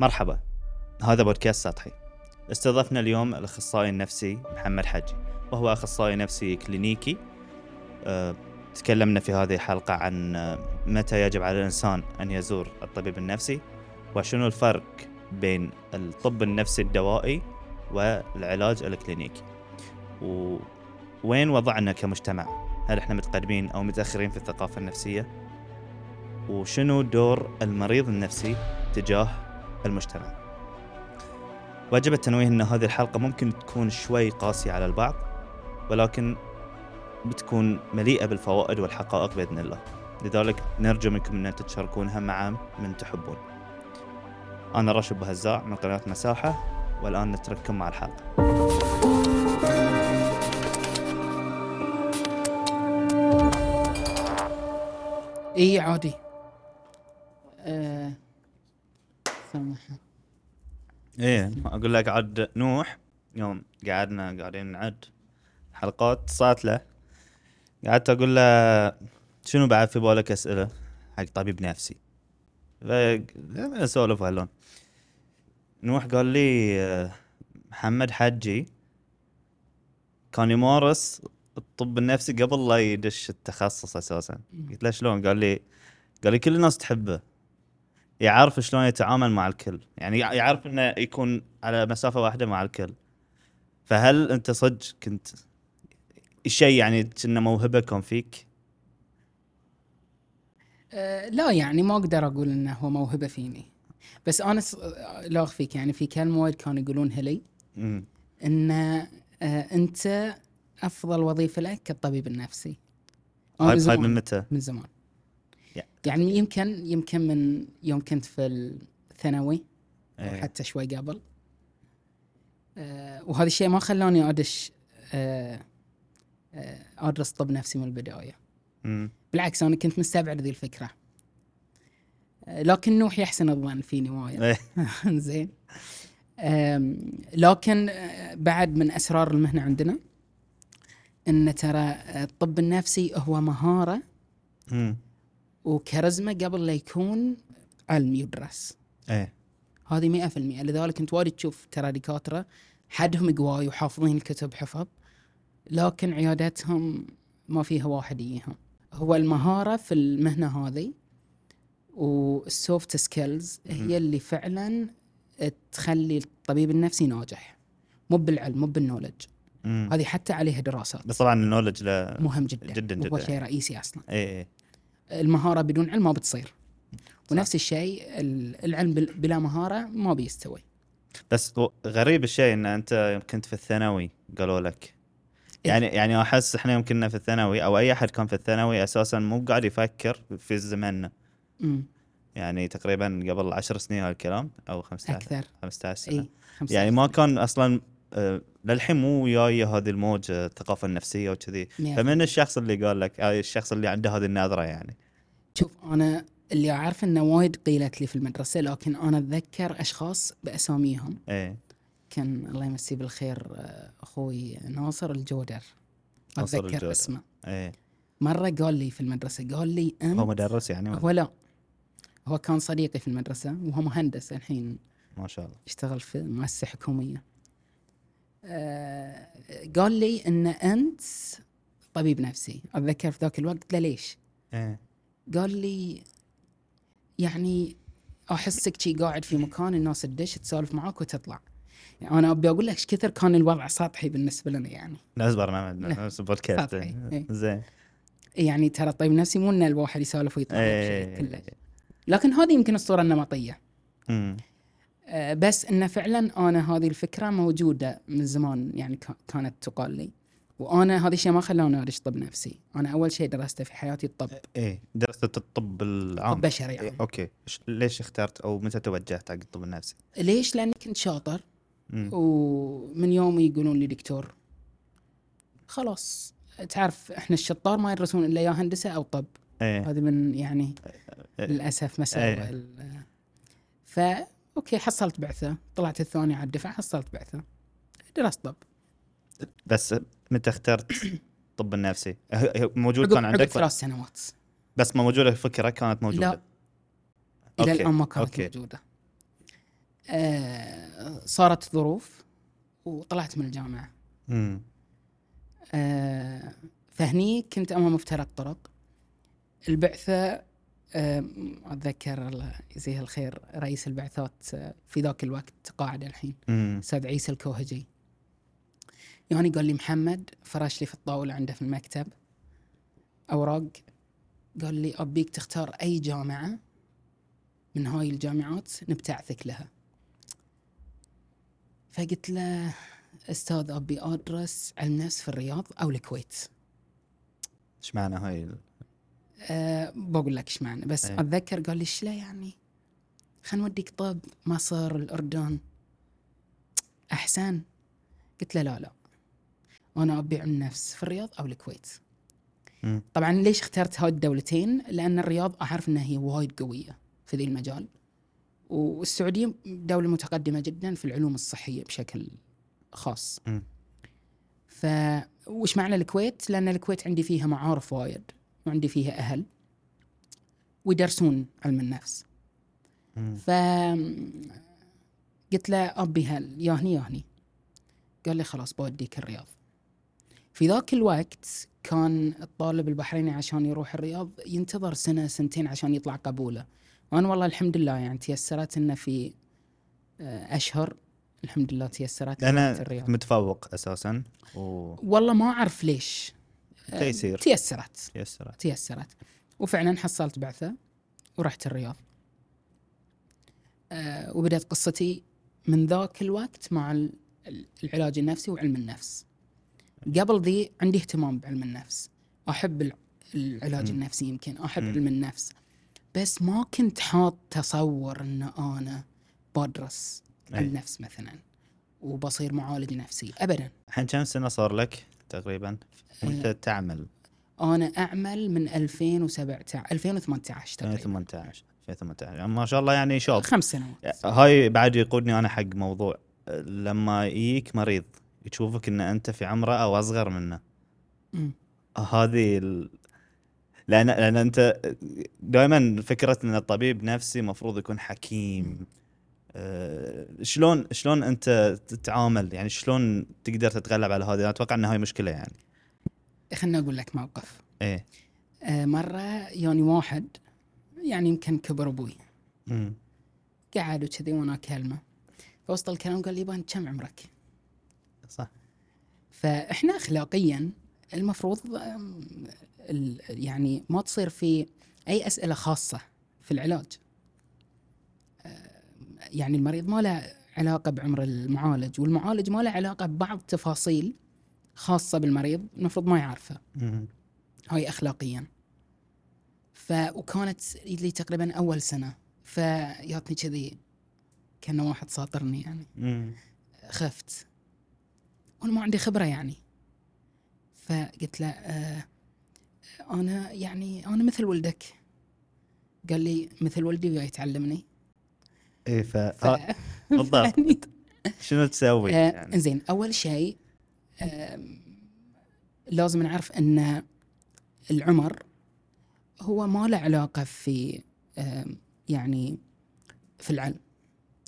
مرحبا. هذا بودكاست سطحي. استضفنا اليوم الأخصائي النفسي محمد حجي وهو أخصائي نفسي كلينيكي. أه، تكلمنا في هذه الحلقة عن أه، متى يجب على الإنسان أن يزور الطبيب النفسي وشنو الفرق بين الطب النفسي الدوائي والعلاج الكلينيكي. ووين وضعنا كمجتمع؟ هل إحنا متقدمين أو متأخرين في الثقافة النفسية؟ وشنو دور المريض النفسي تجاه المجتمع. وجب التنويه أن هذه الحلقة ممكن تكون شوي قاسية على البعض ولكن بتكون مليئة بالفوائد والحقائق بإذن الله. لذلك نرجو منكم أن تشاركونها مع من تحبون. أنا راشد بهزاع من قناة مساحة والآن نترككم مع الحلقة. إي عادي. آه، إيه أقول لك عاد نوح يوم قعدنا قاعدين نعد حلقات صارت له. قعدت أقول له شنو بعد في بالك أسئلة حق طبيب نفسي؟ اسولف هاللون نوح قال لي آه، محمد حجي كان يمارس الطب النفسي قبل لا يدش التخصص أساسا. قلت له شلون؟ قال لي قال لي كل الناس تحبه. يعرف شلون يتعامل مع الكل. يعني يع- يعرف إنه يكون على مسافة واحدة مع الكل. فهل أنت صدق كنت شيء يعني كنا موهبة كان فيك؟ آه، لا يعني ما أقدر أقول إنه هو موهبة فيني. بس أنا. لا أخفيك يعني في كلمه وايد كانوا يقولونها لي إن آه، أنت أفضل وظيفة لك كالطبيب النفسي. هاي هاي زمان- من متى؟ من زمان. يعني يمكن يمكن من يوم كنت في الثانوي إيه. حتى شوي قبل آه، وهذا الشيء ما خلاني أدش آه، آه، أدرس طب نفسي من البداية مم. بالعكس أنا كنت مستبعد ذي الفكرة آه، لكن نوح يحسن الظن فيني وايد إيه. زين لكن آه، بعد من أسرار المهنة عندنا إن ترى الطب النفسي هو مهارة مم. وكاريزما قبل لا يكون علم يدرس. إيه. هذه مئة في المئة. لذلك انت وايد تشوف ترى دكاترة حدهم قواي وحافظين الكتب حفظ لكن عياداتهم ما فيها واحد يجيهم. هو المهارة في المهنة هذه وال soft skills هي اللي فعلا تخلي الطبيب النفسي ناجح. مو بالعلم مو بال knowledge. هذه حتى عليها دراسات. بس طبعا ال knowledge مهم جدا. جداً هو جداً. شيء رئيسي أصلا. إيه. المهارة بدون علم ما بتصير. ونفس الشيء ال- العلم بل- بلا مهارة ما بيستوي. بس غريب الشيء إن أنت يوم كنت في الثانوي قالوا لك. يعني يعني أحس إحنا يوم كنا في الثانوي أو أي أحد كان في الثانوي أساسا مو قاعد يفكر في زماننا امم يعني تقريبا قبل عشر سنين هالكلام أو 15 أكثر. 15 سنة. اي خمسة يعني ما كان أصلا للحين مو وياي هذه الموج آه، الثقافة النفسية وكذي. فمن الشخص اللي قال لك آه، الشخص اللي عنده هذه النظره يعني؟ شوف أنا اللي أعرف إنه وايد قيلت لي في المدرسة لكن أنا أتذكر أشخاص بأساميهم. إيه. كان الله يمسيه بالخير آه، أخوي ناصر الجودر. أتذكر الجودر. اسمه. إيه. مرة قال لي في المدرسة قال لي أنت هو مدرس يعني هو لا. هو كان صديقي في المدرسة وهو مهندس الحين. ما شاء الله. يشتغل في مؤسسة حكومية. آه، قال لي إن أنت طبيب نفسي أتذكر في ذاك الوقت قلت له ليش؟ إيه قال لي يعني احسك شي قاعد في مكان الناس تدش تسولف معاك وتطلع يعني أنا أبي أقول لك إيش كثر كان الوضع سطحي بالنسبة لنا يعني لا. نفس بودكاست إيه. زين يعني ترى الطبيب النفسي مو إن الواحد يسولف ويطلع. بشيء كله لكن هذه يمكن الصورة النمطية مم. آه، بس إنه فعلا أنا هذه الفكرة موجودة من زمان يعني كا- كانت تقال لي وأنا هذا الشيء ما خلاني ادش طب نفسي أنا أول شيء درسته في حياتي الطب إيه درست الطب العام طب بشري إيه، يعني. أوكي ليش اخترت أو متى توجهت حق الطب النفسي؟ ليش لأني كنت شاطر مم. ومن يوم يقولون لي دكتور خلاص تعرف إحنا الشطار ما يدرسون إلا يا هندسة أو طب إيه هذه من يعني إيه. للأسف مساوئ إيه. ال- فا أوكي حصلت بعثة. طلعت الثاني على الدفعه حصلت بعثة. درست طب. بس متى اخترت الطب النفسي؟ موجود عقب, كان عقب عندك ثلاث سنوات. بس ما موجوده الفكرة كانت موجودة. لا. إلى الآن ما كانت أوكي. موجودة. صارت ظروف وطلعت من الجامعة. امم آه، فهني كنت أمام مفترق طرق. البعثة آه، أتذكر الله يجزيه الخير رئيس البعثات آه، في ذاك الوقت قاعد الحين أستاذ عيسى الكوهجي. يعني قال لي محمد فرش لي في الطاولة عنده في المكتب أوراق. قال لي أبيك تختار أي جامعة من هاي الجامعات نبتعثك لها. فقلت له أستاذ أبي أدرس علم نفس في الرياض أو الكويت. إيش معنى هاي أه بقول لك إيش معنى؟ بس أي. أتذكر قال لي إيش لا يعني؟ خلينا نوديك طب مصر الأردن. أحسن. قلت له لا لا. أنا أبي علم نفس في الرياض أو الكويت. مم. طبعا ليش اخترت هاي الدولتين؟ لأن الرياض أعرف إنها هي وايد قوية في ذي المجال. والسعودية دولة متقدمة جدا في العلوم الصحية بشكل خاص. مم. ف وش معنى الكويت؟ لأن الكويت عندي فيها معارف وايد. وعندي فيها أهل ويدرسون علم النفس. مم. ف قلت له أبي هل؟ ياهني ياهني قال لي خلاص بوديك الرياض. في ذاك الوقت كان الطالب البحريني عشان يروح الرياض ينتظر سنة سنتين عشان يطلع قبوله. وأنا والله الحمد لله يعني تيسرت انه في آه، أشهر. الحمد لله تيسرت أنا رحت الرياض. متفوق أساسا و والله ما أعرف ليش. تيسير. تيسرت. يسرت تيسرت. وفعلا حصلت بعثة ورحت الرياض. أه وبدأت قصتي من ذاك الوقت مع ال- ال- العلاج النفسي وعلم النفس. قبل ذي عندي اهتمام بعلم النفس. أحب الع- العلاج مم. النفسي يمكن أحب مم. علم النفس. بس ما كنت حاط تصور أن أنا بدرس. النفس مثلا وبصير معالج نفسي. أبدا. الحين كم سنة صار لك؟ تقريبا. وأنت آه. تعمل. أنا أعمل من 2017 2018 تقريبا. 2018 2018 يعني ما شاء الله يعني شوب. خمس سنوات. هاي بعد يقودني أنا حق موضوع لما يجيك مريض يشوفك إن أنت في عمره أو أصغر منه. مم. هذه ال... لأن لأن أنت دائما فكرة إن الطبيب نفسي مفروض يكون حكيم. شلون شلون انت تتعامل؟ يعني شلون تقدر تتغلب على هذه؟ أتوقع إن هاي مشكلة يعني. خلنا أقول لك موقف. إيه. آه مرة يعني واحد يعني يمكن كبر أبوي. امم قعد وكذي وأنا أكلمه. فوسط الكلام قال لي يبا انت كم عمرك؟ صح. فإحنا اخلاقيا المفروض يعني ما تصير في أي أسئلة خاصة في العلاج. آه، يعني المريض ما له علاقة بعمر المعالج والمعالج ما له علاقة ببعض تفاصيل خاصة بالمريض المفروض ما يعرفها. هاي اخلاقيا. ف وكانت لي تقريبا أول سنة فياتني كذي كان واحد ساطرني يعني. مم. خفت. وأنا ما عندي خبرة يعني. فقلت له آه أنا يعني أنا مثل ولدك. قال لي مثل ولدي وياي تعلمني. إيه ف... ف... بالضبط. فهني- شنو تسوي آه يعني. انزين أول شيء لازم نعرف أن العمر هو ما له علاقة في يعني في العلم.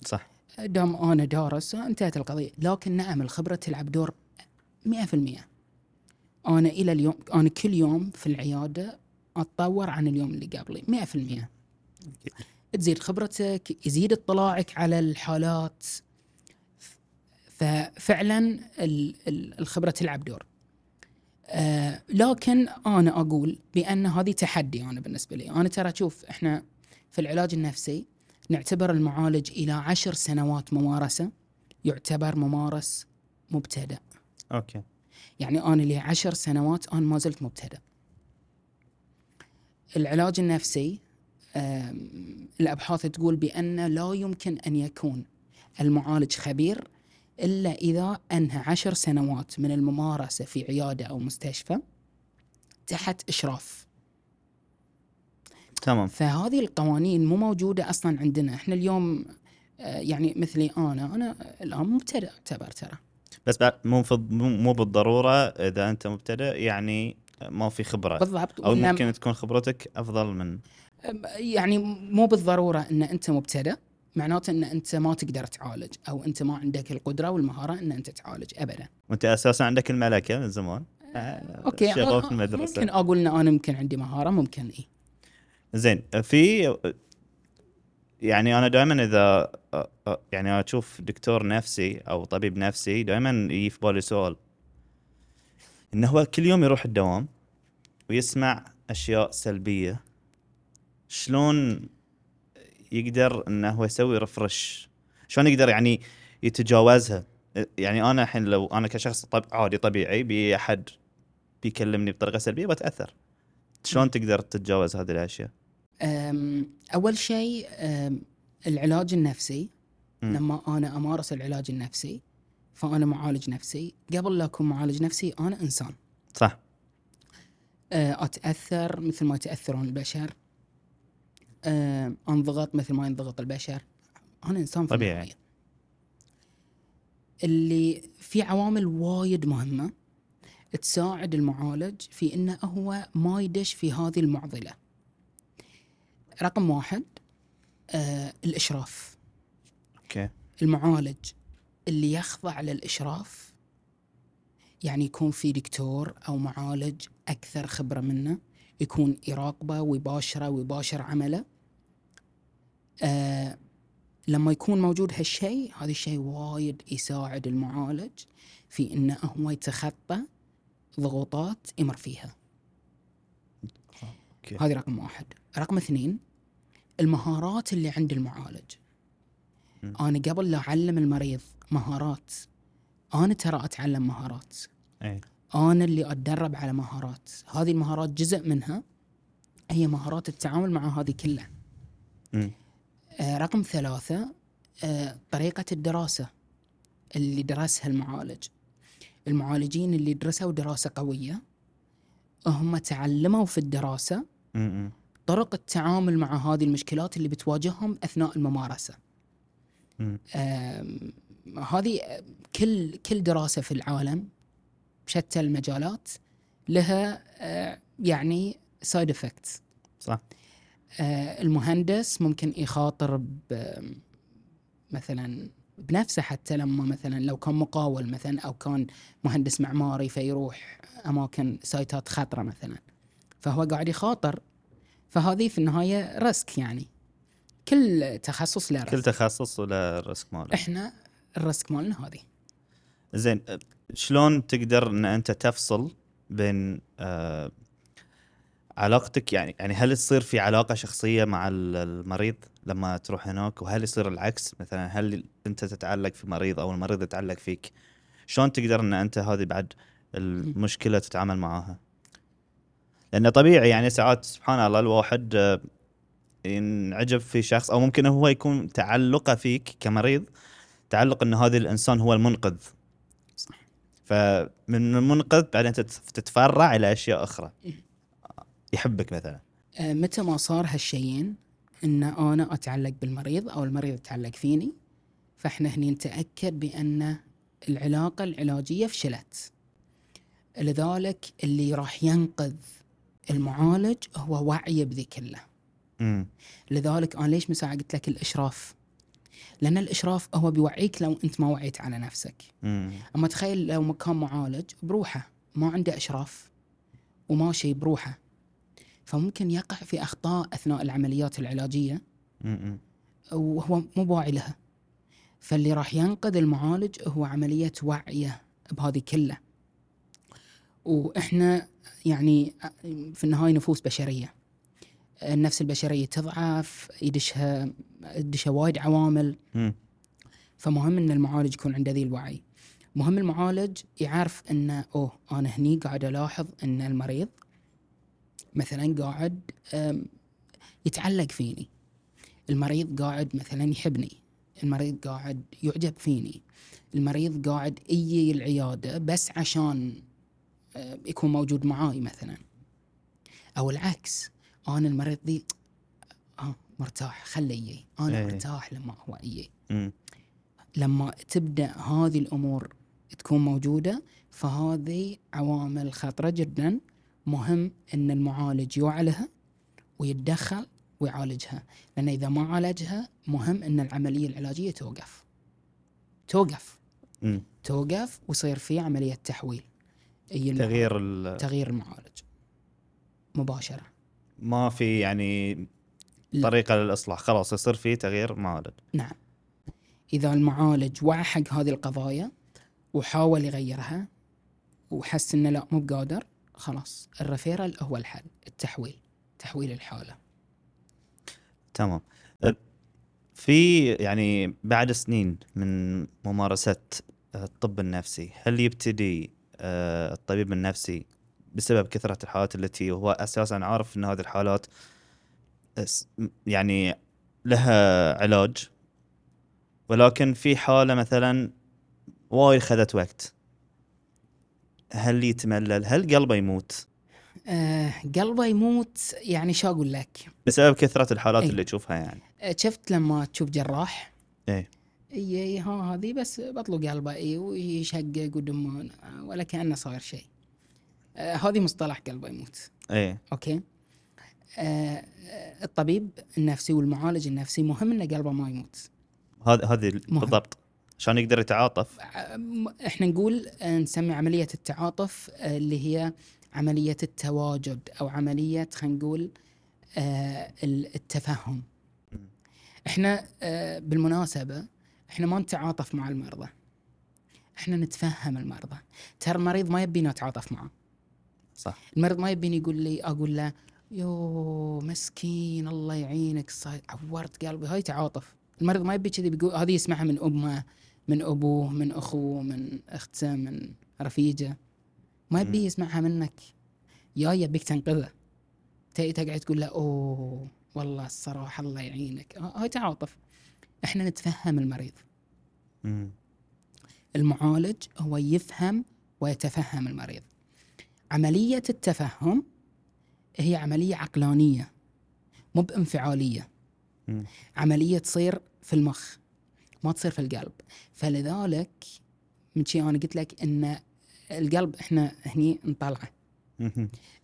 صح. دام أنا دارس انتهت القضية. لكن نعم الخبرة تلعب دور 100% أنا إلى اليوم أنا كل يوم في العيادة أتطور عن اليوم اللي قبلي. 100% تزيد خبرتك يزيد اطلاعك على الحالات. ففعلا ال- ال- الخبرة تلعب دور. آه لكن أنا أقول بأن هذه تحدي أنا بالنسبة لي. أنا ترى شوف إحنا في العلاج النفسي نعتبر المعالج إلى عشر سنوات ممارسة يعتبر ممارس مبتدئ أوكي. يعني أنا لي عشر سنوات أنا ما زلت مبتدئ العلاج النفسي الأبحاث تقول بأن لا يمكن أن يكون المعالج خبير إلا إذا أنهى عشر سنوات من الممارسة في عيادة أو مستشفى تحت إشراف. تمام. فهذه القوانين مو موجودة أصلا عندنا. إحنا اليوم آه، يعني مثلي أنا أنا الآن مبتدئ أعتبر ترى. بس بعد مو مو بالضرورة إذا أنت مبتدئ يعني ما في خبرة. بالضبط. أو ممكن تكون خبرتك أفضل من يعني مو بالضرورة إن أنت مبتدئ معناته إن أنت ما تقدر تعالج أو أنت ما عندك القدرة والمهارة إن أنت تعالج ابدا. وأنت أساسا عندك الملكة من زمان؟ أوكي شغوف آه، في المدرسة. ممكن أقول إن أنا ممكن عندي مهارة ممكن اي زين في يعني أنا دائما إذا يعني أشوف دكتور نفسي أو طبيب نفسي دائما يجي في بالي سؤال. إنه هو كل يوم يروح الدوام ويسمع أشياء سلبية. شلون يقدر إنه هو يسوي رفرش شلون يقدر يعني يتجاوزها؟ يعني أنا الحين لو أنا كشخص طب عادي طبيعي بي أحد بيكلمني بطريقة سلبية بتأثر. شلون تقدر تتجاوز هذه الأشياء؟ أول شيء العلاج النفسي. مم. لما أنا أمارس العلاج النفسي فأنا معالج نفسي. قبل لا أكون معالج نفسي أنا إنسان. صح. أتأثر مثل ما يتأثرون البشر. أه، انضغط مثل ما ينضغط البشر. أنا إنسان طبيعي. النهاية. اللي في عوامل وايد مهمة تساعد المعالج في إنه هو ما يدش في هذه المعضلة. رقم واحد آه الإشراف. أوكي. المعالج اللي يخضع للإشراف يعني يكون في دكتور أو معالج أكثر خبرة منه يكون يراقبه ويباشره ويباشر عمله. آه لما يكون موجود هالشيء هذا الشيء وايد يساعد المعالج في انه هو يتخطى ضغوطات يمر فيها. أوكي. هذه رقم واحد. رقم اثنين المهارات اللي عند المعالج. مم. أنا قبل لا أعلم المريض مهارات أنا ترى أتعلم مهارات. اي أنا اللي أتدرب على مهارات. هذه المهارات جزء منها هي مهارات التعامل مع هذه كلها. رقم ثلاثة آه طريقة الدراسة اللي درسها المعالج المعالجين اللي درسوا دراسة قوية هم تعلموا في الدراسة. طرق التعامل مع هذه المشكلات اللي بتواجههم. مم. آم، هذه آه، كل كل دراسة في العالم بشتى المجالات لها آه، يعني side effects. صح المهندس ممكن يخاطر ب مثلا بنفسه حتى لما مثلا لو كان مقاول مثلا أو كان مهندس معماري فيروح أماكن سايتات خطرة مثلا. فهو قاعد يخاطر. فهذه في النهاية risk يعني. كل تخصص له كل risk. تخصص وله ال risk ماله. إحنا ال risk مالنا هذه. زين شلون تقدر إن أنت تفصل بين آه علاقتك يعني يعني هل تصير في علاقة شخصية مع ال- المريض لما تروح هناك؟ وهل يصير العكس مثلا؟ هل أنت تتعلق في مريض أو المريض يتعلق فيك؟ شلون تقدر إن أنت هذه بعد المشكلة تتعامل معاها لأنه طبيعي يعني ساعات سبحان الله الواحد آه، ينعجب في شخص أو ممكن هو يكون تعلقه فيك كمريض تعلق إن هذا الإنسان هو المنقذ. صح. فمن المنقذ بعدين تت- تتفرع إلى أشياء أخرى. يحبك مثلا؟ آه، متى ما صار هالشيئين إن أنا أتعلق بالمريض أو المريض يتعلق فيني فإحنا هني نتأكد بأن العلاقة العلاجية فشلت. لذلك اللي راح ينقذ المعالج هو وعيه بذي كله امم لذلك أنا ليش مساعة قلت لك الإشراف؟ لأن الإشراف هو بيوعيك لو أنت ما وعيت على نفسك. امم أما تخيل لو مكان معالج بروحه ما عنده إشراف وماشي بروحه. فممكن يقع في أخطاء أثناء العمليات العلاجية. وهو مو بواعي لها. فاللي راح ينقذ المعالج هو عملية وعيه بهذه كله. وإحنا يعني في النهاية نفوس بشرية. النفس البشرية تضعف يدشها يدشها وايد عوامل. امم فمهم إن المعالج يكون عنده ذي الوعي. مهم المعالج يعرف إنه أوه أنا هني قاعد ألاحظ إن المريض مثلا قاعد يتعلق فيني. المريض قاعد مثلا يحبني. المريض قاعد يعجب فيني. المريض قاعد يجي العيادة بس عشان يكون موجود معاي مثلا. أو العكس أنا المريض ذي آه مرتاح خله يجي. أنا إيه. مرتاح لما هو يجي. لما تبدأ هذه الأمور تكون موجودة فهذه عوامل خطرة جدا مهم إن المعالج يوعى لها ويتدخل ويعالجها. لأن إذا ما عالجها مهم إن العملية العلاجية توقف. توقف. مم. توقف ويصير في عملية تحويل. تغيير ال- تغيير المعالج. مباشرة. ما في يعني لا. طريقة للإصلاح. خلاص يصير في تغيير معالج. نعم. إذا المعالج وعى حق هذه القضايا وحاول يغيرها وحس إنه لا مو بقادر خلاص الريفيرال هو الحل التحويل تحويل الحالة تمام. أه، في يعني بعد سنين من ممارسة الطب النفسي هل يبتدي آه، الطبيب النفسي بسبب كثرة الحالات التي هو أساسا عارف إن هذه الحالات يعني لها علاج ولكن في حالة مثلا وايد خذت وقت؟ هل يتملل؟ هل قلبه يموت؟ آه قلبه يموت يعني شو أقول لك؟ بسبب كثرة الحالات أي. اللي تشوفها يعني. آه شفت لما تشوف جراح؟ إيه إي إي ها هذه بس بطلوا قلبه إي ويشقق ودمان آه، ولا كأنه صاير شيء. آه هذه مصطلح قلبه يموت. إيه أوكي؟ آه الطبيب النفسي والمعالج النفسي مهم ان قلبه ما يموت. هذا هذه. بالضبط. عشان يقدر يتعاطف؟ إحنا نقول نسمي عملية التعاطف آه، اللي هي عملية التواجد أو عملية خلينا نقول آه، ال- التفهم. إحنا آه، بالمناسبة إحنا ما نتعاطف مع المرضى. إحنا نتفهم المرضى. ترى المريض ما يبي نتعاطف معه. صح. المريض ما يبيني يقول لي أقول له يو مسكين الله يعينك عورت قلبي. هاي تعاطف. المريض ما يبي كذي بيقول هذه يسمعها من أمه. من أبوه من أخوه من أخته من رفيجة. ما يبي. يسمعها منك. يا يبيك تنقذه. تقعد تقول له أوه والله الصراحة الله يعينك. ها- هاي تعاطف. إحنا نتفهم المريض. مم. المعالج هو يفهم ويتفهم المريض. عملية التفهم هي عملية عقلانية مو بانفعالية. مم. عملية تصير في المخ. ما تصير في القلب فلذلك من شيء أنا قلت لك أن القلب إحنا هني نطلعه.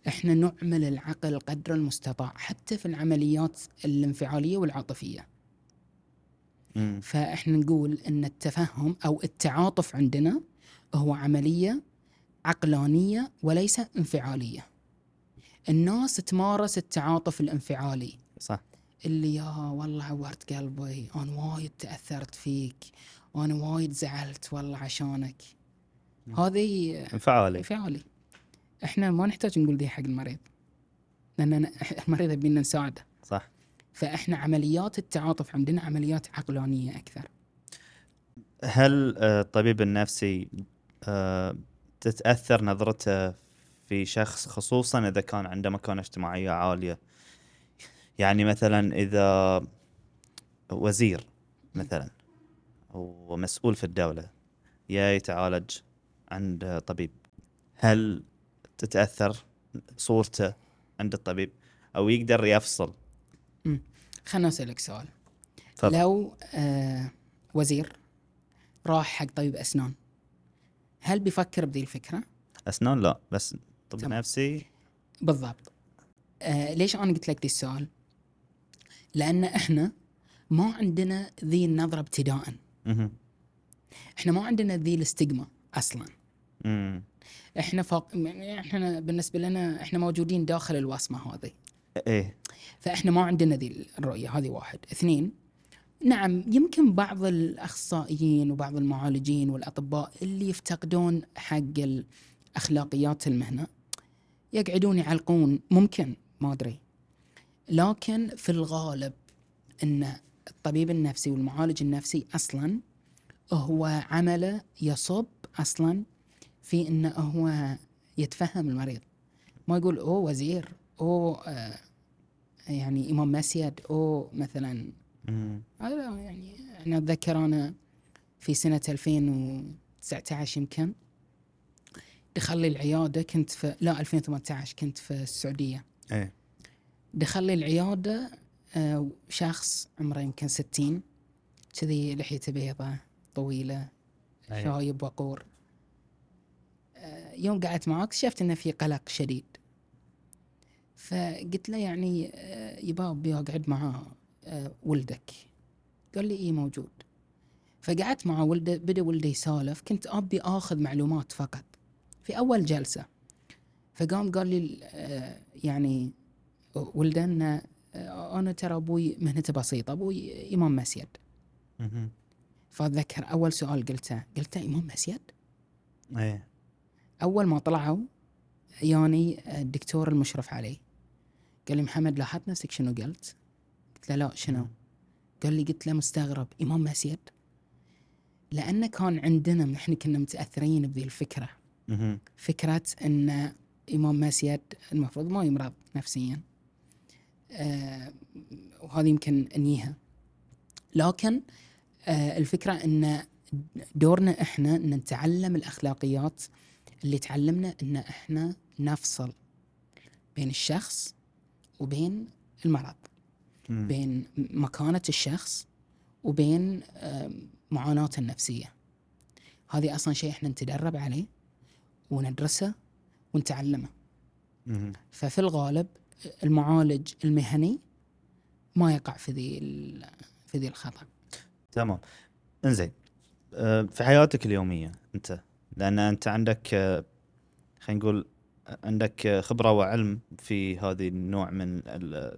إحنا نعمل العقل قدر المستطاع حتى في العمليات الانفعالية والعاطفية مم. فإحنا نقول إن التفهم أو التعاطف عندنا هو عملية عقلانية وليس انفعالية. الناس تمارس التعاطف الانفعالي صح اللي يا والله عورت قلبي أنا وايد تأثرت فيك أنا وايد زعلت والله عشانك. هذه انفعالي انفعالي. إحنا ما نحتاج نقول ذي حق المريض. لأن المريض يبينا نساعده. صح فإحنا عمليات التعاطف عندنا عمليات عقلانية أكثر. هل آه، الطبيب النفسي آه، تتأثر نظرته في شخص خصوصا إذا كان عنده مكانة اجتماعية عالية يعني مثلا إذا وزير مثلا أو مسؤول في الدولة يا يتعالج عند طبيب هل تتأثر صورته عند الطبيب أو يقدر يفصل خلنا أسألك سؤال تفضل. لو آه وزير راح حق طبيب أسنان هل بيفكر بذي الفكرة؟ أسنان لا بس طب. نفسي بالضبط آه ليش أنا قلت لك ذي السؤال؟ لأن إحنا ما عندنا ذي النظرة ابتداء. إحنا ما عندنا ذي الاستجما أصلا. إحنا فوق إحنا بالنسبة لنا إحنا موجودين داخل الوصمة هذه. إيه. فإحنا ما عندنا ذي الرؤية هذه واحد. اثنين نعم يمكن بعض الأخصائيين وبعض المعالجين والأطباء اللي يفتقدون حق الأخلاقيات المهنة يقعدون يعلقون ممكن ما أدري. لكن في الغالب إن الطبيب النفسي والمعالج النفسي أصلا هو عمله يصب أصلا في انه هو يتفهم المريض. ما يقول أوه وزير أوه آه يعني إمام مسجد أو مثلا. هذا يعني أنا أتذكر أنا في سنة 2019 يمكن دخل لي العيادة كنت في لا 2018 كنت في السعودية. إيه. دخل لي العيادة آه، شخص عمره يمكن 60 كذي لحيته بيضة طويلة أيه. شايب وقور. آه، يوم قعدت معاه اكتشفت إنه في قلق شديد. فقلت له يعني آه، يبا أبي أقعد مع ولدك. قال لي إيه موجود. فقعدت مع ولده بدأ ولده يسولف. كنت أبي آخذ معلومات فقط في أول جلسة. فقام قال لي يعني ولده انه آه، أنا ترى أبوي مهنته بسيطة أبوي إمام مسجد. فأتذكر أول سؤال قلته قلته إمام مسجد إيه أول ما طلعوا ياني الدكتور المشرف علي قال لي محمد لاحظت نفسك شنو قلت؟ قلت له لا شنو؟ قال لي قلت له مستغرب إمام مسجد لأن كان عندنا إحنا كنا متأثرين بذي الفكرة. فكرة إن إمام مسجد المفروض ما يمرض نفسيا آه وهذه يمكن انيها لكن آه الفكرة إن دورنا إحنا إن نتعلم الأخلاقيات اللي تعلمنا إن إحنا نفصل بين الشخص وبين المرض مم. بين مكانة الشخص وبين آم، معاناته النفسية هذه أصلا شيء إحنا نتدرب عليه وندرسه ونتعلمه مهم. ففي الغالب المعالج المهني ما يقع في ذي في ذي الخطأ. تمام. إنزين آه، في حياتك اليومية أنت لأن أنت عندك آه، خلينا نقول عندك آه، خبرة وعلم في هذه النوع من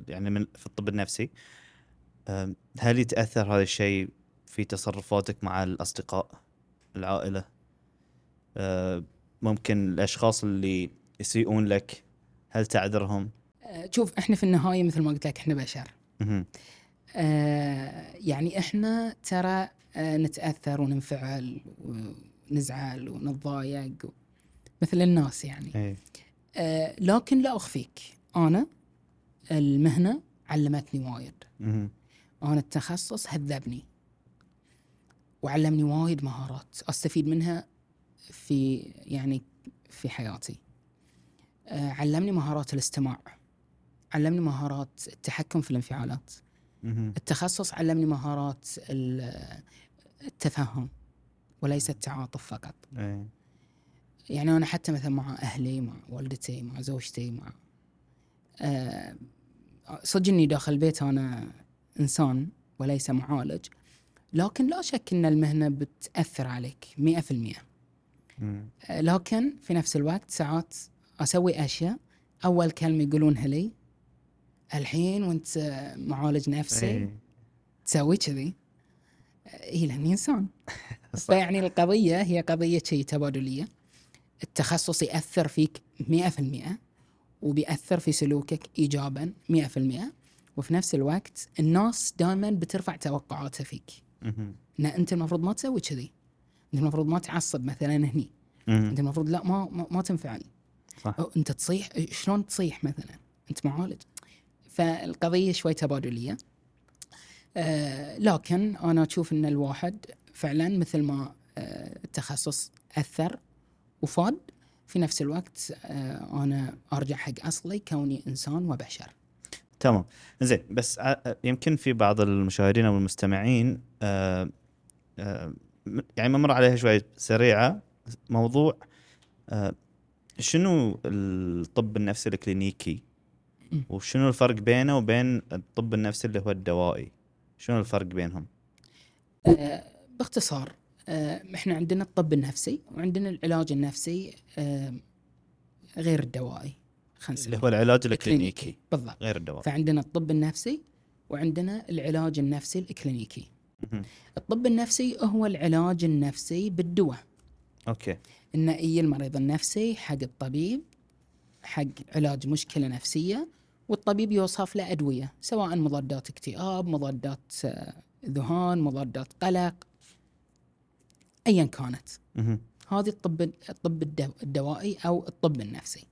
يعني من في الطب النفسي هل يتأثر هذا الشيء في تصرفاتك مع الأصدقاء العائلة؟ ممكن الأشخاص اللي يسيئون لك هل تعذرهم؟ شوف إحنا في النهاية مثل ما قلت لك إحنا بشر. آه، يعني إحنا ترى آه، نتأثر وننفعل ونزعل ونتضايق مثل الناس يعني. إيه. آه، لكن لا أخفيك. أنا المهنة علمتني وايد. أنا التخصص هذبني. وعلمني وايد مهارات أستفيد منها في يعني في حياتي. علمني مهارات الاستماع. علمني مهارات التحكم في الانفعالات. التخصص علمني مهارات ال- التفهم وليس التعاطف فقط إيه يعني أنا حتى مثلا مع أهلي مع والدتي مع زوجتي مع آه، صدق إني داخل البيت أنا إنسان وليس معالج لكن لا شك إن المهنة بتأثر عليك 100% مم. آه، لكن في نفس الوقت ساعات أسوي أشياء أول كلمة يقولونها لي الحين وانت معالج نفسي إيه. تسوي كذي. اي لأني إنسان. فيعني القضية هي قضية شيء تبادلية. التخصص يأثر فيك 100% وبيأثر في سلوكك ايجابا 100% وفي نفس الوقت الناس دائما بترفع توقعاتها فيك. ان أنت المفروض ما تسوي كذي. أنت المفروض ما تعصب مثلا هني. أنت المفروض لا ما ما, ما تنفعل. صح. أنت تصيح شلون تصيح مثلا؟ أنت معالج. فالقضية شوي تبادلية. آه لكن أنا أشوف إن الواحد فعلا مثل ما آه التخصص أثر وفاد في نفس الوقت آه أنا أرجع حق أصلي كوني إنسان وبشر. تمام. زين بس ع- يمكن في بعض المشاهدين أو المستمعين آه، آه، يعني ممر عليها شوي سريعة. موضوع آه، شنو الطب النفسي الكلينيكي. وشنو الفرق بينه وبين الطب النفسي اللي هو الدوائي؟ شنو الفرق بينهم؟ آه باختصار آه إحنا عندنا الطب النفسي وعندنا العلاج النفسي آه غير الدوائي خلينا اللي هو العلاج الكلينيكي. بالضبط. غير الدواء فعندنا الطب النفسي وعندنا العلاج النفسي الإكلينيكي مهم. الطب النفسي هو العلاج النفسي بالدواء. أوكي. إن يجي المريض النفسي حق الطبيب حق علاج مشكلة نفسية والطبيب يوصف له أدوية سواء مضادات اكتئاب مضادات آه، ذهان مضادات قلق أيا كانت. هذه الطب الطب الدو- الدوائي أو الطب النفسي.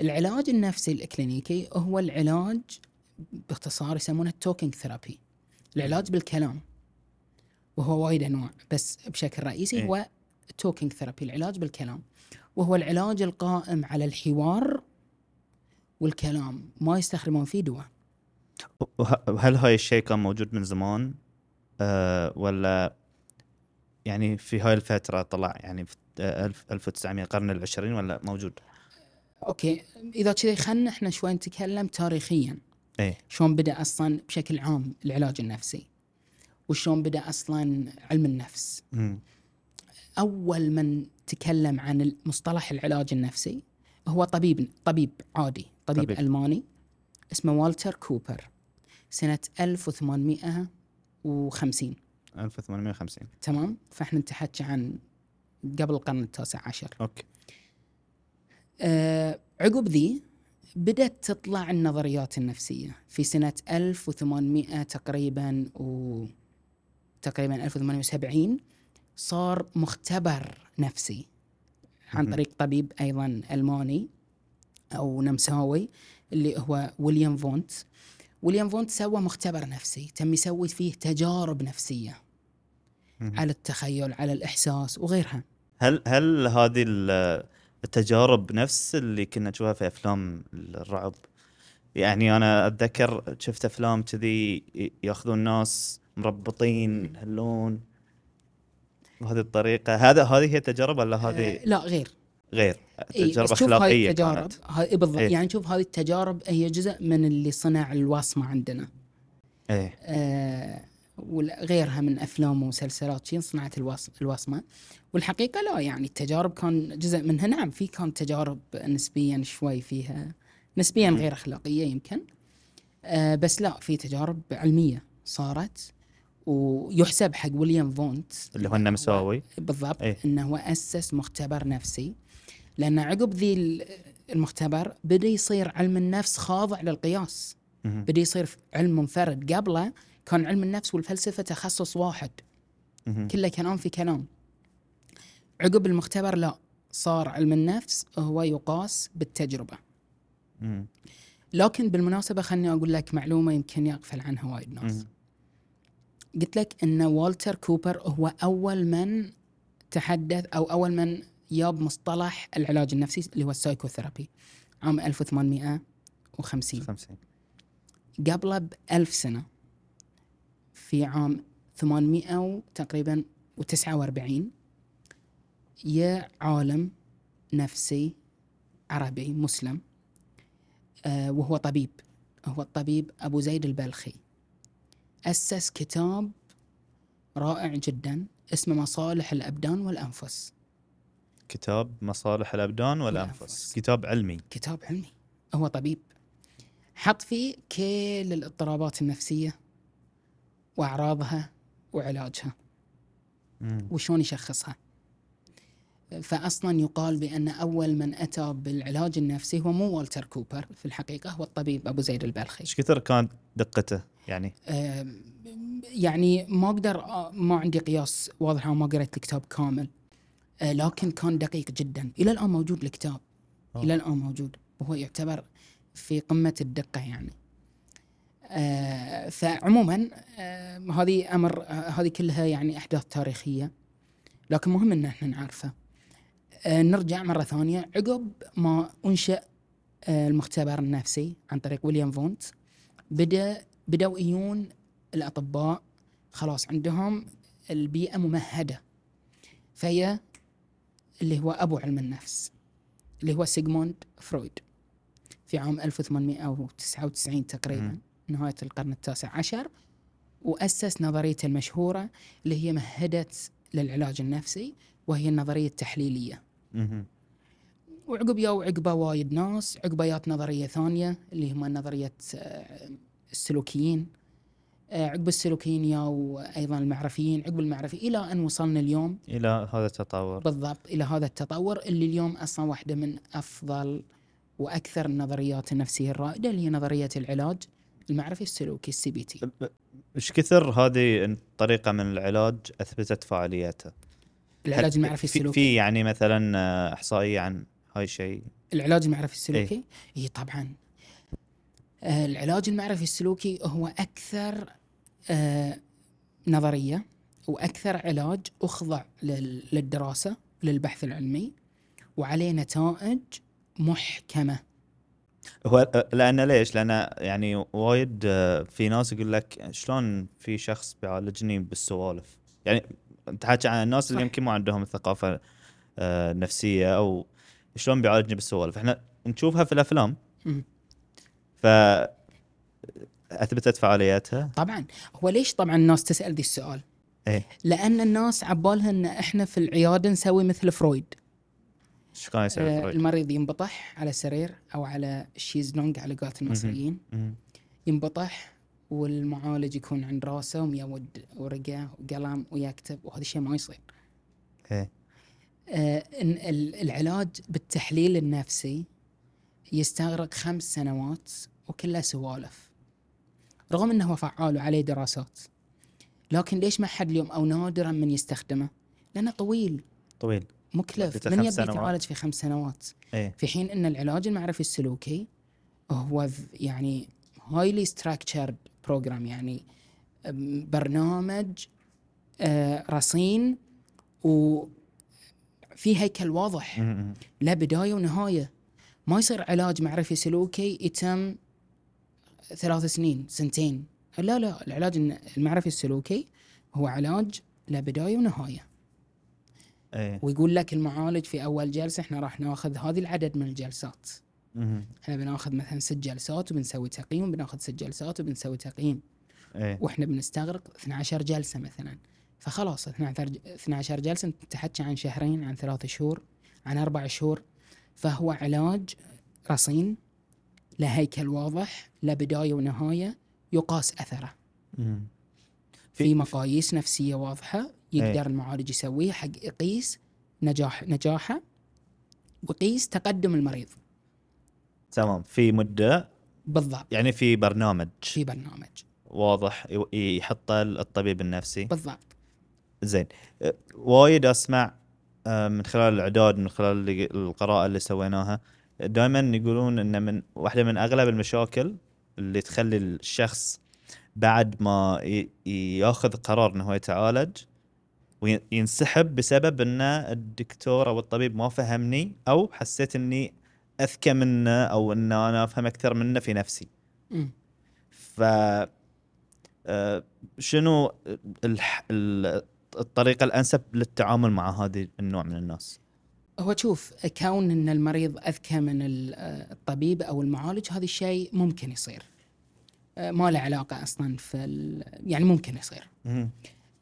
العلاج النفسي الاكلينيكي هو العلاج باختصار يسمونه ال talking therapy. العلاج بالكلام. وهو وايد أنواع بس بشكل رئيسي إيه. هو ال talking therapy العلاج بالكلام. وهو العلاج القائم على الحوار والكلام ما يستخدمون فيه دواء. وه- وهل هاي الشيء كان موجود من زمان أه ولا يعني في هاي الفترة طلع يعني في ألف 1900 القرن العشرين ولا موجود؟ okay إذا كذا خلينا إحنا شوي نتكلم تاريخيا إيه شلون بدأ أصلا بشكل عام العلاج النفسي وشلون بدأ أصلا علم النفس مم. أول من تكلم عن مصطلح العلاج النفسي هو طبيب طبيب عادي طبيب, طبيب. ألماني اسمه والتر كوبر سنة 1850 1850 تمام؟ فإحنا نتحكي عن قبل القرن التاسع عشر. okay. آه عقب ذي بدأت تطلع النظريات النفسية في سنة 1800 تقريبا و تقريبا 1870 صار مختبر نفسي. عن. طريق طبيب أيضا ألماني أو نمساوي اللي هو ويليام فونت ويليام فونت سوى مختبر نفسي تم يسوي فيه تجارب نفسية مهم. على التخيل على الإحساس وغيرها هل هل هذه ال- التجارب نفس اللي كنا نشوفها في أفلام الرعب؟ يعني أنا أتذكر شفت أفلام كذي ياخذون ناس مربطين يهلون بهذه الطريقة؟ هذا هذه هي التجارب ولا هذه آه لا غير. غير؟ إيه تجربه أخلاقية التجارب. هاي بالضبط. إيه. يعني شوف هذه التجارب هي جزء من اللي صنع الوصمة عندنا. إيه آه وغيرها من أفلام ومسلسلات شين صنعت الوص- الوصمه والحقيقة لا يعني التجارب كان جزء منها. نعم في كان تجارب نسبيا شوي فيها نسبيا. غير أخلاقية يمكن. آه بس لا في تجارب علمية صارت. ويحسب حق ويليام فونت اللي هو النمساوي بالضبط إيه. إنه هو أسس مختبر نفسي لأن عقب ذي ال- المختبر بدأ يصير علم النفس خاضع للقياس. بدأ يصير علم منفرد قبله كان علم النفس والفلسفة تخصص واحد. كله كلام في كلام عقب المختبر لا صار علم النفس هو يقاس بالتجربة. لكن بالمناسبة خلني أقول لك معلومة يمكن يغفل عنها وايد ناس. قلت لك إن والتر كوبر هو أول من تحدث أو أول من جاب مصطلح العلاج النفسي اللي هو ال psychotherapy عام 1850 50 قبله بألف سنة في عام 800 و- تقريبا و49 يا عالم نفسي عربي مسلم آه وهو طبيب هو الطبيب أبو زيد البلخي. أسس كتاب رائع جدا اسمه مصالح الأبدان والأنفس. كتاب مصالح الأبدان والأنفس. والأنفس. كتاب علمي. كتاب علمي. هو طبيب. حط فيه كل الاضطرابات النفسية وأعراضها وعلاجها. مم. وشلون يشخصها. فأصلا يقال بأن أول من أتى بالعلاج النفسي هو مو والتر كوبر في الحقيقة هو الطبيب أبو زيد البلخي. إيش كثر كانت دقته يعني؟ يعني ما أقدر ما عندي قياس واضح أنا ما قريت الكتاب كامل. آه، لكن كان دقيق جدا. إلى الآن موجود الكتاب. آه. إلى الآن موجود. وهو يعتبر في قمة الدقة يعني. آه، فعموما آه، هذه آه، هذه كلها يعني أحداث تاريخية. لكن مهم أن إحنا نعرفه نرجع مرة ثانية عقب ما أنشأ آه، المختبر النفسي عن طريق ويليام فونت بدأ بدأوا يجون الأطباء خلاص عندهم البيئة ممهدة فهي اللي هو أبو علم النفس اللي هو سيغموند فرويد في عام 1899 تقريبا مم. نهاية القرن التاسع عشر وأسس نظريته المشهورة اللي هي مهدت للعلاج النفسي وهي النظرية التحليلية مهم. وعقب يا وعقبه وايد ناس عقبه جات نظريه ثانية اللي هم نظريه آه، السلوكيين. آه، عقب السلوكيين يا أيضا المعرفيين عقب المعرفي إلى أن وصلنا اليوم. إلى هذا التطور. بالضبط إلى هذا التطور اللي اليوم أصلا واحدة من أفضل وأكثر النظريات النفسية الرائدة اللي هي نظرية العلاج المعرفي السلوكي ال CBT إيش كثر هذه الطريقة من العلاج أثبتت فعاليتها العلاج المعرفي في, السلوكي. في يعني مثلا آه، احصائيه عن هاي الشيء؟ العلاج المعرفي السلوكي؟ اي طبعا. آه العلاج المعرفي السلوكي هو أكثر آه نظرية وأكثر علاج أخضع لل- للدراسة للبحث العلمي وعليه نتائج محكمة. هو لأن ليش؟ لأن يعني وايد في ناس يقول لك شلون في شخص بيعالجني بالسوالف؟ يعني انت حاكي عن الناس اللي. يمكن ما عندهم الثقافة آه، النفسية أو شلون بيعالجني بالسوالف إحنا نشوفها في الأفلام. ف أثبتت فعاليتها طبعا هو ليش طبعا الناس تسأل ذي السؤال؟ إيه لأن الناس عبالها إن إحنا في العيادة نسوي مثل فرويد إيش كان يسوي آه فرويد؟ المريض ينبطح على سرير أو على شيزلونج على قولة المصريين. ينبطح والمعالج يكون عند راسه وميود ورقة وقلم ويكتب وهذا الشيء ما يصير. إيه. آه العلاج بالتحليل النفسي يستغرق خمس سنوات وكلها سوالف. رغم إنه هو فعال وعليه دراسات. لكن ليش ما حد اليوم أو نادرا من يستخدمه؟ لأنه طويل. طويل. مكلف. من يبي. يتعالج في خمس سنوات. إيه. في حين إن العلاج المعرفي السلوكي هو يعني highly structured program يعني برنامج آه، رصين وفي هيكل واضح. له بداية ونهاية. ما يصير علاج معرفي سلوكي يتم ثلاث سنين سنتين. لا لا العلاج المعرفي السلوكي هو علاج له بداية ونهاية. إيه. ويقول لك المعالج في أول جلسة إحنا راح ناخذ هذه العدد من الجلسات. إحنا بناخذ مثلا ست جلسات وبنسوي تقييم بناخذ ست جلسات وبنسوي تقييم. إيه. وإحنا بنستغرق 12 جلسة مثلا. فخلاص 12 ج- 12 جلسة انت تحكي عن شهرين عن ثلاث شهور عن أربع شهور. فهو علاج رصين له هيكل واضح له بداية ونهاية يقاس أثره. مم. في مقاييس نفسية واضحة يقدر إيه. المعالج يسويها حق يقيس نجاح نجاحه ويقيس تقدم المريض. تمام. في مدة؟ بالضبط. يعني في برنامج. في برنامج. واضح. يحطه الطبيب النفسي. بالضبط. زين. وايد أسمع من خلال الإعداد من خلال القراءة اللي سويناها. دائما يقولون ان من واحدة من أغلب المشاكل اللي تخلي الشخص بعد ما ياخذ قرار إنه هو يتعالج وينسحب بسبب ان الدكتور أو الطبيب ما فهمني أو حسيت إني أذكى منه أو إن أنا أفهم أكثر منه في نفسي. ف آه، شنو الطريقة الأنسب للتعامل مع هذه النوع من الناس؟ هو شوف كون إن المريض أذكى من آه، الطبيب أو المعالج هذا الشيء ممكن يصير. آه، ما له علاقة أصلا في ال- يعني ممكن يصير.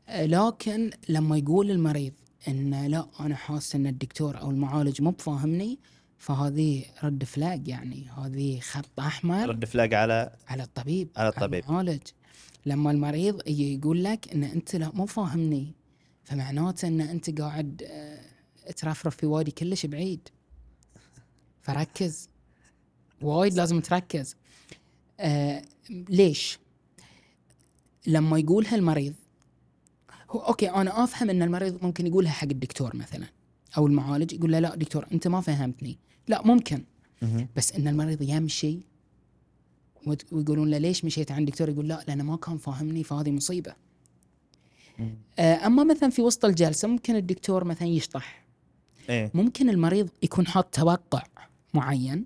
لكن لما يقول المريض إن لا أنا حاسس إن الدكتور أو المعالج مو بفاهمني فهذه رد فلاج يعني هذه خط أحمر رد فلاق على على الطبيب على الطبيب. المعالج. لما المريض يجي يقول لك إن أنت لا مو فاهمني فمعناته إن أنت قاعد آه، ترفرف في وادي كلش بعيد. فركز. وايد لازم تركز. آه ليش؟ لما يقولها المريض هو أوكي أنا أفهم إن المريض ممكن يقولها حق الدكتور مثلا أو المعالج يقول له لا دكتور أنت ما فهمتني. لا ممكن. بس إن المريض يمشي ويقولون له ليش مشيت عند دكتور؟ يقول لا لأنه ما كان فاهمني فهذه مصيبة. آه، أما مثلا في وسط الجلسة ممكن الدكتور مثلا يشطح. إيه. ممكن المريض يكون حاط توقع معين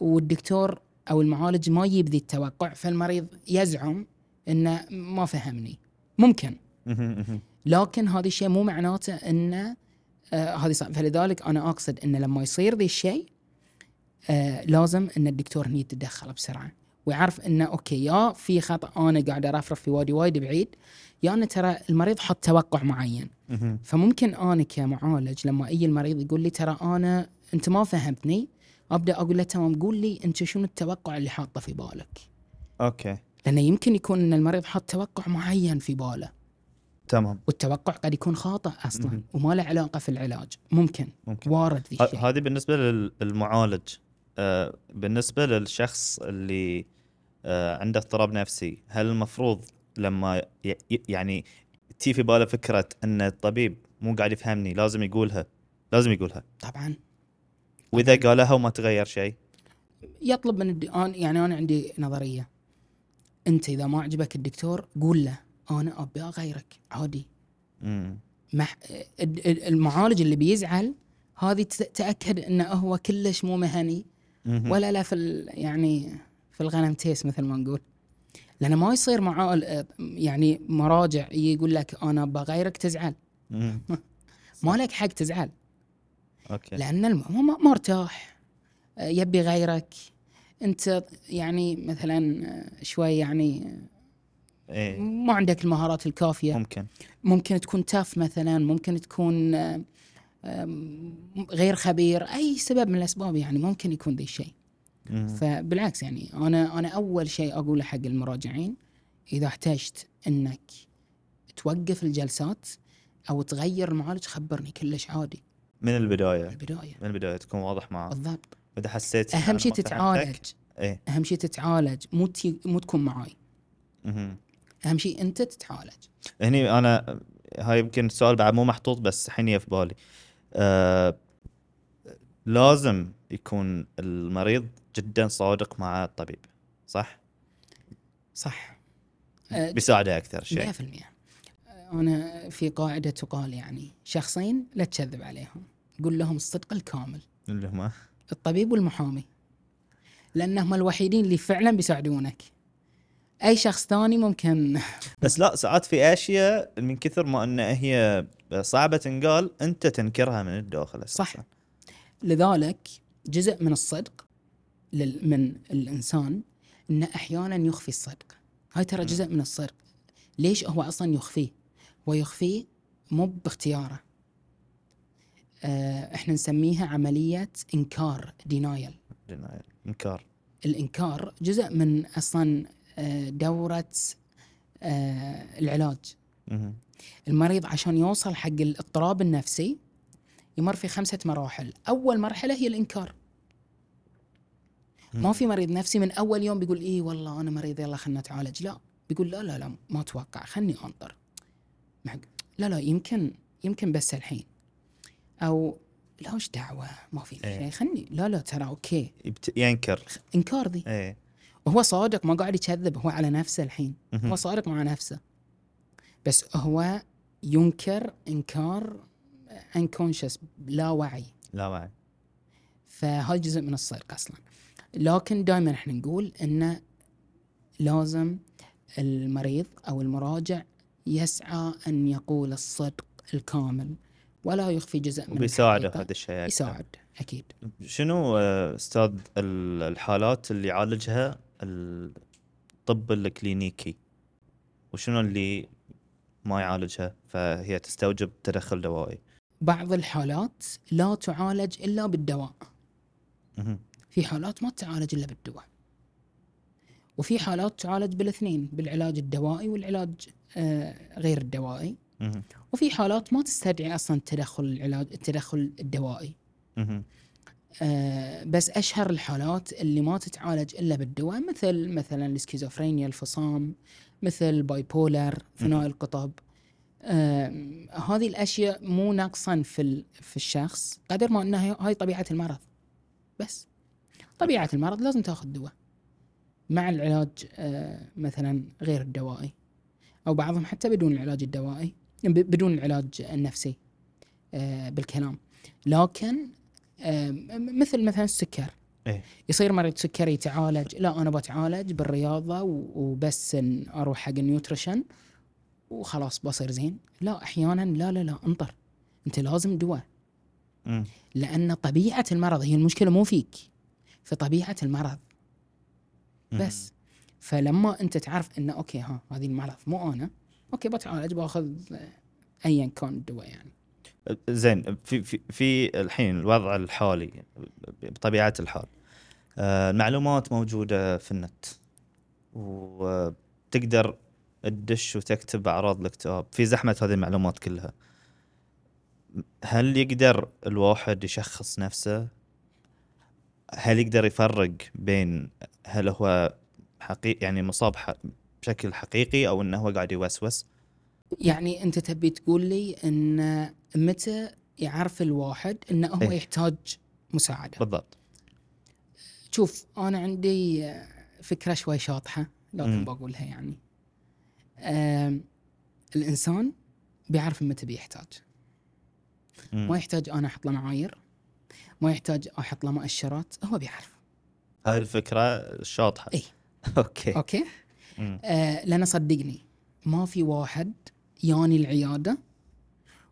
والدكتور أو المعالج ما يجيب ذي التوقع فالمريض يزعم انه ما فهمني. ممكن. لكن هذا الشيء مو معناته إنه آه هذه فلذلك أنا أقصد إن لما يصير ذي الشيء آه لازم إن الدكتور هني يتدخل بسرعة. ويعرف إنه أوكي يا في خطأ أنا قاعد أرفرف في وادي وايد بعيد يا أنا ترى المريض حط توقع معين. فممكن أنا كمعالج لما أي المريض يقول لي ترى أنا أنت ما فهمتني أبدأ أقول له تمام قول لي أنت شنو التوقع اللي حاطه في بالك؟ okay. لأنه يمكن يكون إن المريض حط توقع معين في باله. تمام. والتوقع قد يكون خاطئ أصلا مهم. وما له علاقة في العلاج. ممكن. ممكن. وارد ذي الشيء. هذه بالنسبة لل- للمعالج آه، بالنسبة للشخص اللي آه، عنده اضطراب نفسي هل المفروض لما يعني تي في باله فكرة إن الطبيب مو قاعد يفهمني لازم يقولها لازم يقولها؟ طبعا. وإذا قالها وما تغير شيء؟ يطلب من الد... يعني أنا عندي نظرية. أنت إذا ما عجبك الدكتور قول له. أنا أبي أغيرك. عادي. مح... المعالج اللي بيزعل هذه تأكد إنه هو كلش مو مهني. ولا لا في ال... يعني في الغنم تيس مثل ما نقول. لأنه ما يصير معال يعني مراجع يقول لك أنا بغيرك تزعل. ما لك حق تزعل. أوكي. لأن ما- مرتاح يبي غيرك أنت يعني مثلا شوي يعني إيه. ما عندك المهارات الكافية. ممكن. ممكن تكون تاف مثلا ممكن تكون غير خبير أي سبب من الأسباب يعني ممكن يكون ذي الشيء. فبالعكس يعني أنا أنا أول شيء أقوله حق المراجعين إذا احتجت إنك توقف الجلسات أو تغير المعالج خبرني كلش عادي. من البداية؟ البداية. من البداية تكون واضح معاه بالضبط. اذا حسيت أهم شيء تتعالج. إيه. أهم شيء تتعالج. مو. مو تكون معاي. أهم شيء أنت تتعالج. هني أنا هاي يمكن السؤال بعد مو محطوط بس حين في بالي. آه لازم يكون المريض جدا صادق مع الطبيب صح؟ صح. أه، بيساعده أكثر شيء. 100% أنا في قاعدة تقال يعني شخصين لا تكذب عليهم. قول لهم الصدق الكامل. اللي هم؟ الطبيب والمحامي. لأنهم الوحيدين اللي فعلا بيساعدونك. أي شخص ثاني ممكن بس لا ساعات في أشياء من كثر ما إن هي صعبة تنقال أنت تنكرها من الداخل. صح. لذلك جزء من الصدق من الإنسان إنه أحيانا يخفي الصدق هاي ترى. جزء من الصدق ليش هو أصلا يخفيه هو يخفيه مو باختياره آه، إحنا نسميها عملية إنكار دينايل denial. إنكار الإنكار جزء من أصلا دورة آه، العلاج. المريض عشان يوصل حق الاضطراب النفسي يمر في خمسة مراحل. أول مرحلة هي الإنكار. ما في مريض نفسي من أول يوم بيقول إيه والله أنا مريض يلا خلنا نتعالج. لا بيقول لا لا لا ما أتوقع خلني محق. لا لا يمكن يمكن بس الحين. أو لا وش دعوة؟ ما في إيه. شيء خلني لا لا ترى أوكي. يبت... ينكر. إنكار ذي. إيه. وهو صادق ما قاعد يكذب هو على نفسه الحين. هو صادق مع نفسه بس هو ينكر إنكار انكونشس لا وعي لا وعي فهاي جزء من الصدق أصلا لكن دائما إحنا نقول انه لازم المريض أو المراجع يسعى أن يقول الصدق الكامل ولا يخفي جزء من الحقيقة. هذا الشيء. يساعد أكيد شنو آه، أستاذ ال- الحالات اللي يعالجها الطب الكلينيكي وشنو اللي ما يعالجها فهي تستوجب تدخل دوائي بعض الحالات لا تعالج إلا بالدواء مهم. في حالات ما تعالج إلا بالدواء وفي حالات تعالج بالاثنين بالعلاج الدوائي والعلاج آه، غير الدوائي مهم. وفي حالات ما تستدعي أصلا التدخل العلاج التدخل الدوائي مهم. آه، بس أشهر الحالات اللي ما تتعالج إلا بالدواء مثل مثلا السكيزوفرينيا الفصام مثل bipolar ثنائي القطب. هذه الأشياء مو نقصا في في الشخص قدر ما انها هي- هاي طبيعة المرض. بس طبيعة المرض لازم تاخذ دواء. مع العلاج آه، مثلا غير الدوائي. أو بعضهم حتى بدون العلاج الدوائي بدون العلاج النفسي آه، بالكلام. لكن مثل مثلا السكر. إيه. يصير مريض سكري يتعالج لا أنا بتعالج بالرياضة وبس أروح حق ال nutrition وخلاص بصير زين. لا أحيانا لا لا لا أنطر. أنت لازم دواء. لأن طبيعة المرض هي المشكلة مو فيك في طبيعة المرض. بس. فلما أنت تعرف إنه okay ها هذه المرض مو أنا okay بتعالج بأخذ ايا كان الدواء يعني. زين في في في الحين الوضع الحالي بطبيعة الحال آه، المعلومات موجودة في النت وتقدر تدش وتكتب أعراض الاكتئاب في زحمة هذه المعلومات كلها. هل يقدر الواحد يشخص نفسه؟ هل يقدر يفرق بين هل هو حقيقي يعني مصاب بشكل حقيقي أو إنه هو قاعد يوسوس؟ يعني أنت تبي تقول لي إن متى يعرف الواحد إنه هو إيه. يحتاج مساعدة بالضبط شوف أنا عندي آه، فكرة شوي شاطحة لكن. بقولها يعني آم، الإنسان بيعرف متى بيحتاج. ما يحتاج أنا أحط له معايير ما يحتاج أحط له مؤشرات هو بيعرف هاي الفكرة الشاطحه إيه. okay okay. آه لأن صدقني ما في واحد ياني العيادة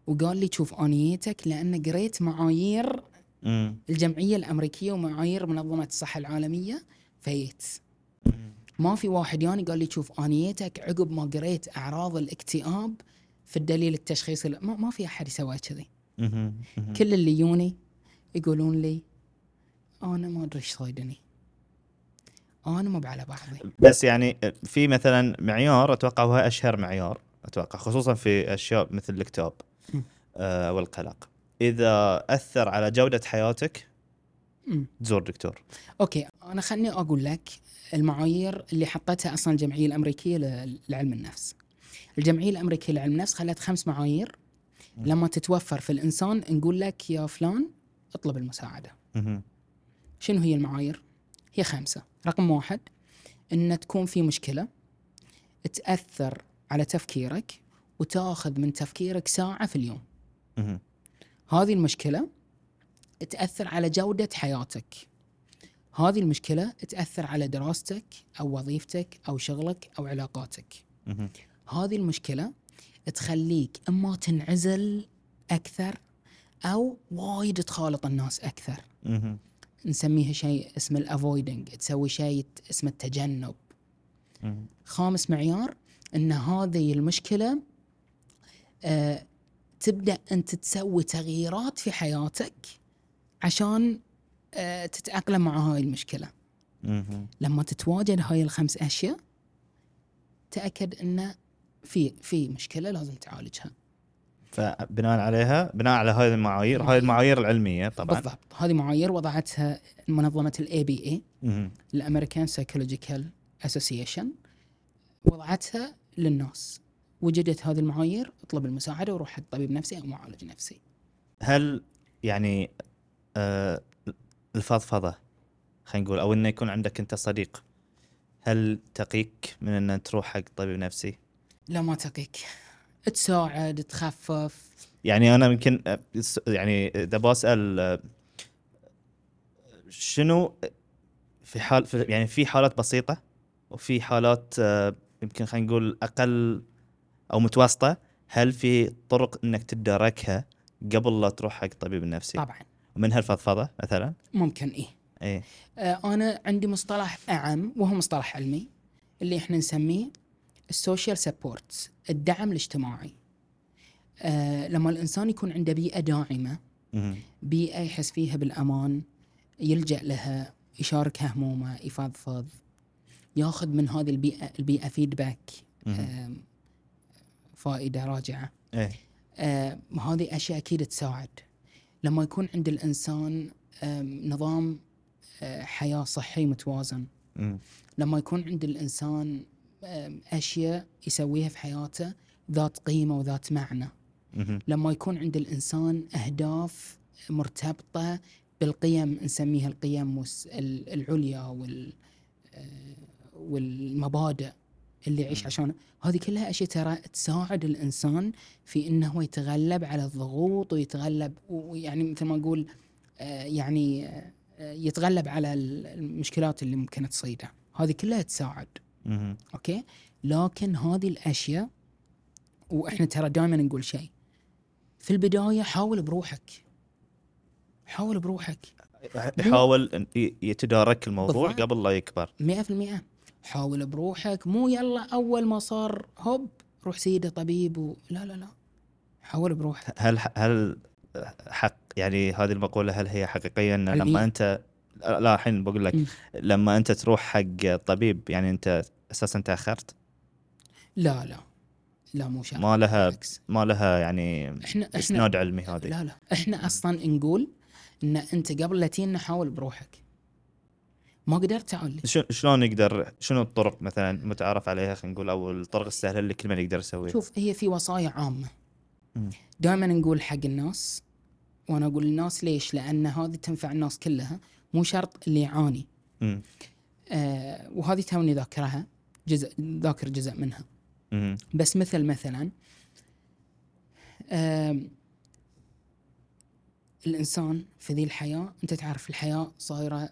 وقال لي شوف أنيتك لأن قريت معايير مم. الجمعية الأمريكية ومعايير منظمة الصحة العالمية fits مم. ما في واحد يعني قال لي شوف أنيتك عقب ما قريت أعراض الاكتئاب في الدليل التشخيصي ما, ما في أحد يسوي كذي. كل اللي يجوني يقولون لي أنا ما أدري إيش صايدني أنا مو على بعضي بس يعني في مثلا معيار أتوقع هو أشهر معيار أتوقع خصوصا في أشياء مثل الاكتئاب والقلق إذا أثر على جودة حياتك. تزور دكتور أوكي أنا خلني أقول لك المعايير اللي حطتها أصلا الجمعية الأمريكية لعلم النفس. الجمعية الأمريكية لعلم النفس خلت خمس معايير لما تتوفر في الإنسان نقول لك يا فلان اطلب المساعدة. شنو هي المعايير؟ هي خمسة، رقم واحد إن تكون في مشكلة تأثر على تفكيرك وتاخذ من تفكيرك ساعة في اليوم. هذه المشكلة تأثر على جودة حياتك. هذه المشكلة تأثر على دراستك أو وظيفتك أو شغلك أو علاقاتك. هذه المشكلة تخليك أما تنعزل أكثر أو وايد تخالط الناس أكثر. نسميها شيء اسمه الأفويدنج، تسوي شيء اسمه التجنب. خامس معيار إن هذه المشكلة تبدأ انت تسوي تغييرات في حياتك عشان آه تتأقلم مع هاي المشكلة. لما تتواجد هاي الخمس أشياء تأكد انه في في مشكلة لازم تعالجها. فبناء عليها بناء على هذه المعايير هاي المعايير العلمية طبعا. بالضبط. هذه معايير وضعتها منظمة ال APA. ال American Psychological Association وضعتها للناس. وجدت هذه المعايير اطلب المساعدة وروح حق طبيب نفسي أو معالج نفسي. هل يعني آه الفضفضة خلينا نقول أو إنه يكون عندك أنت صديق هل تقيك من إن تروح حق طبيب نفسي؟ لا ما تقيك. تساعد تخفف. يعني أنا يمكن آه، يعني إذا بسأل آه، شنو في حال في يعني في حالات بسيطة وفي حالات آه، يمكن خلينا نقول أقل أو متوسطة هل في طرق إنك تداركها قبل لا تروح حق طبيب نفسي؟ طبعا ومنها الفضفضه مثلا؟ ممكن إيه إيه آه أنا عندي مصطلح أعم وهو مصطلح علمي اللي إحنا نسميه ال social support الدعم الاجتماعي آه لما الإنسان يكون عنده بيئة داعمة. بيئة يحس فيها بالأمان يلجأ لها يشارك همومه يفضفض ياخذ من هذه البيئة البيئة فيدباك مهم. آم، فائدة راجعة. إيه. آم، هذه أشياء أكيد تساعد. لما يكون عند الإنسان آم، نظام آه، حياة صحي متوازن. مم. لما يكون عند الإنسان آم، أشياء يسويها في حياته ذات قيمة وذات معنى. مهم. لما يكون عند الإنسان أهداف مرتبطة بالقيم نسميها القيم العليا وال آه، والمبادئ. اللي يعيش عشان هذه كلها أشياء ترى تساعد الإنسان في إنه هو يتغلب على الضغوط ويتغلب ويعني مثل ما نقول آه، يعني آه، يتغلب على ال- المشكلات اللي ممكن تصيده. هذه كلها تساعد. أوكي؟ لكن هذه الأشياء وإحنا ترى دائما نقول شيء. في البداية حاول بروحك. حاول بروحك. يحاول يتدارك الموضوع. قبل لا يكبر. 100% حاول بروحك مو يلا أول ما صار هوب روح سيده طبيب و... لا لا لا حاول بروحك هل هل حق يعني هذه المقولة هل هي حقيقية إن. لما أنت لا الحين بقول لك. لما أنت تروح حق طبيب يعني أنت أساسا تأخرت لا لا لا مو شرط ما لها بالعكس. ما لها يعني إحنا اسناد علمي هذه لا لا إحنا أصلا نقول إن أنت قبل لا تجينا حاول بروحك ما قدرت تعالج شو- شلون نقدر شنو الطرق مثلا متعارف عليها خلينا نقول أو الطرق السهلة اللي كل من يقدر يسويها شوف هي في وصايا عامة مم. دائما نقول حق الناس وأنا أقول للناس ليش؟ لأن هذه تنفع الناس كلها مو شرط اللي يعاني. آه وهذه توني ذاكرها جزء ذاكر جزء منها مم. بس مثل مثلا آم، الإنسان في ذي الحياة أنت تعرف الحياة صايرة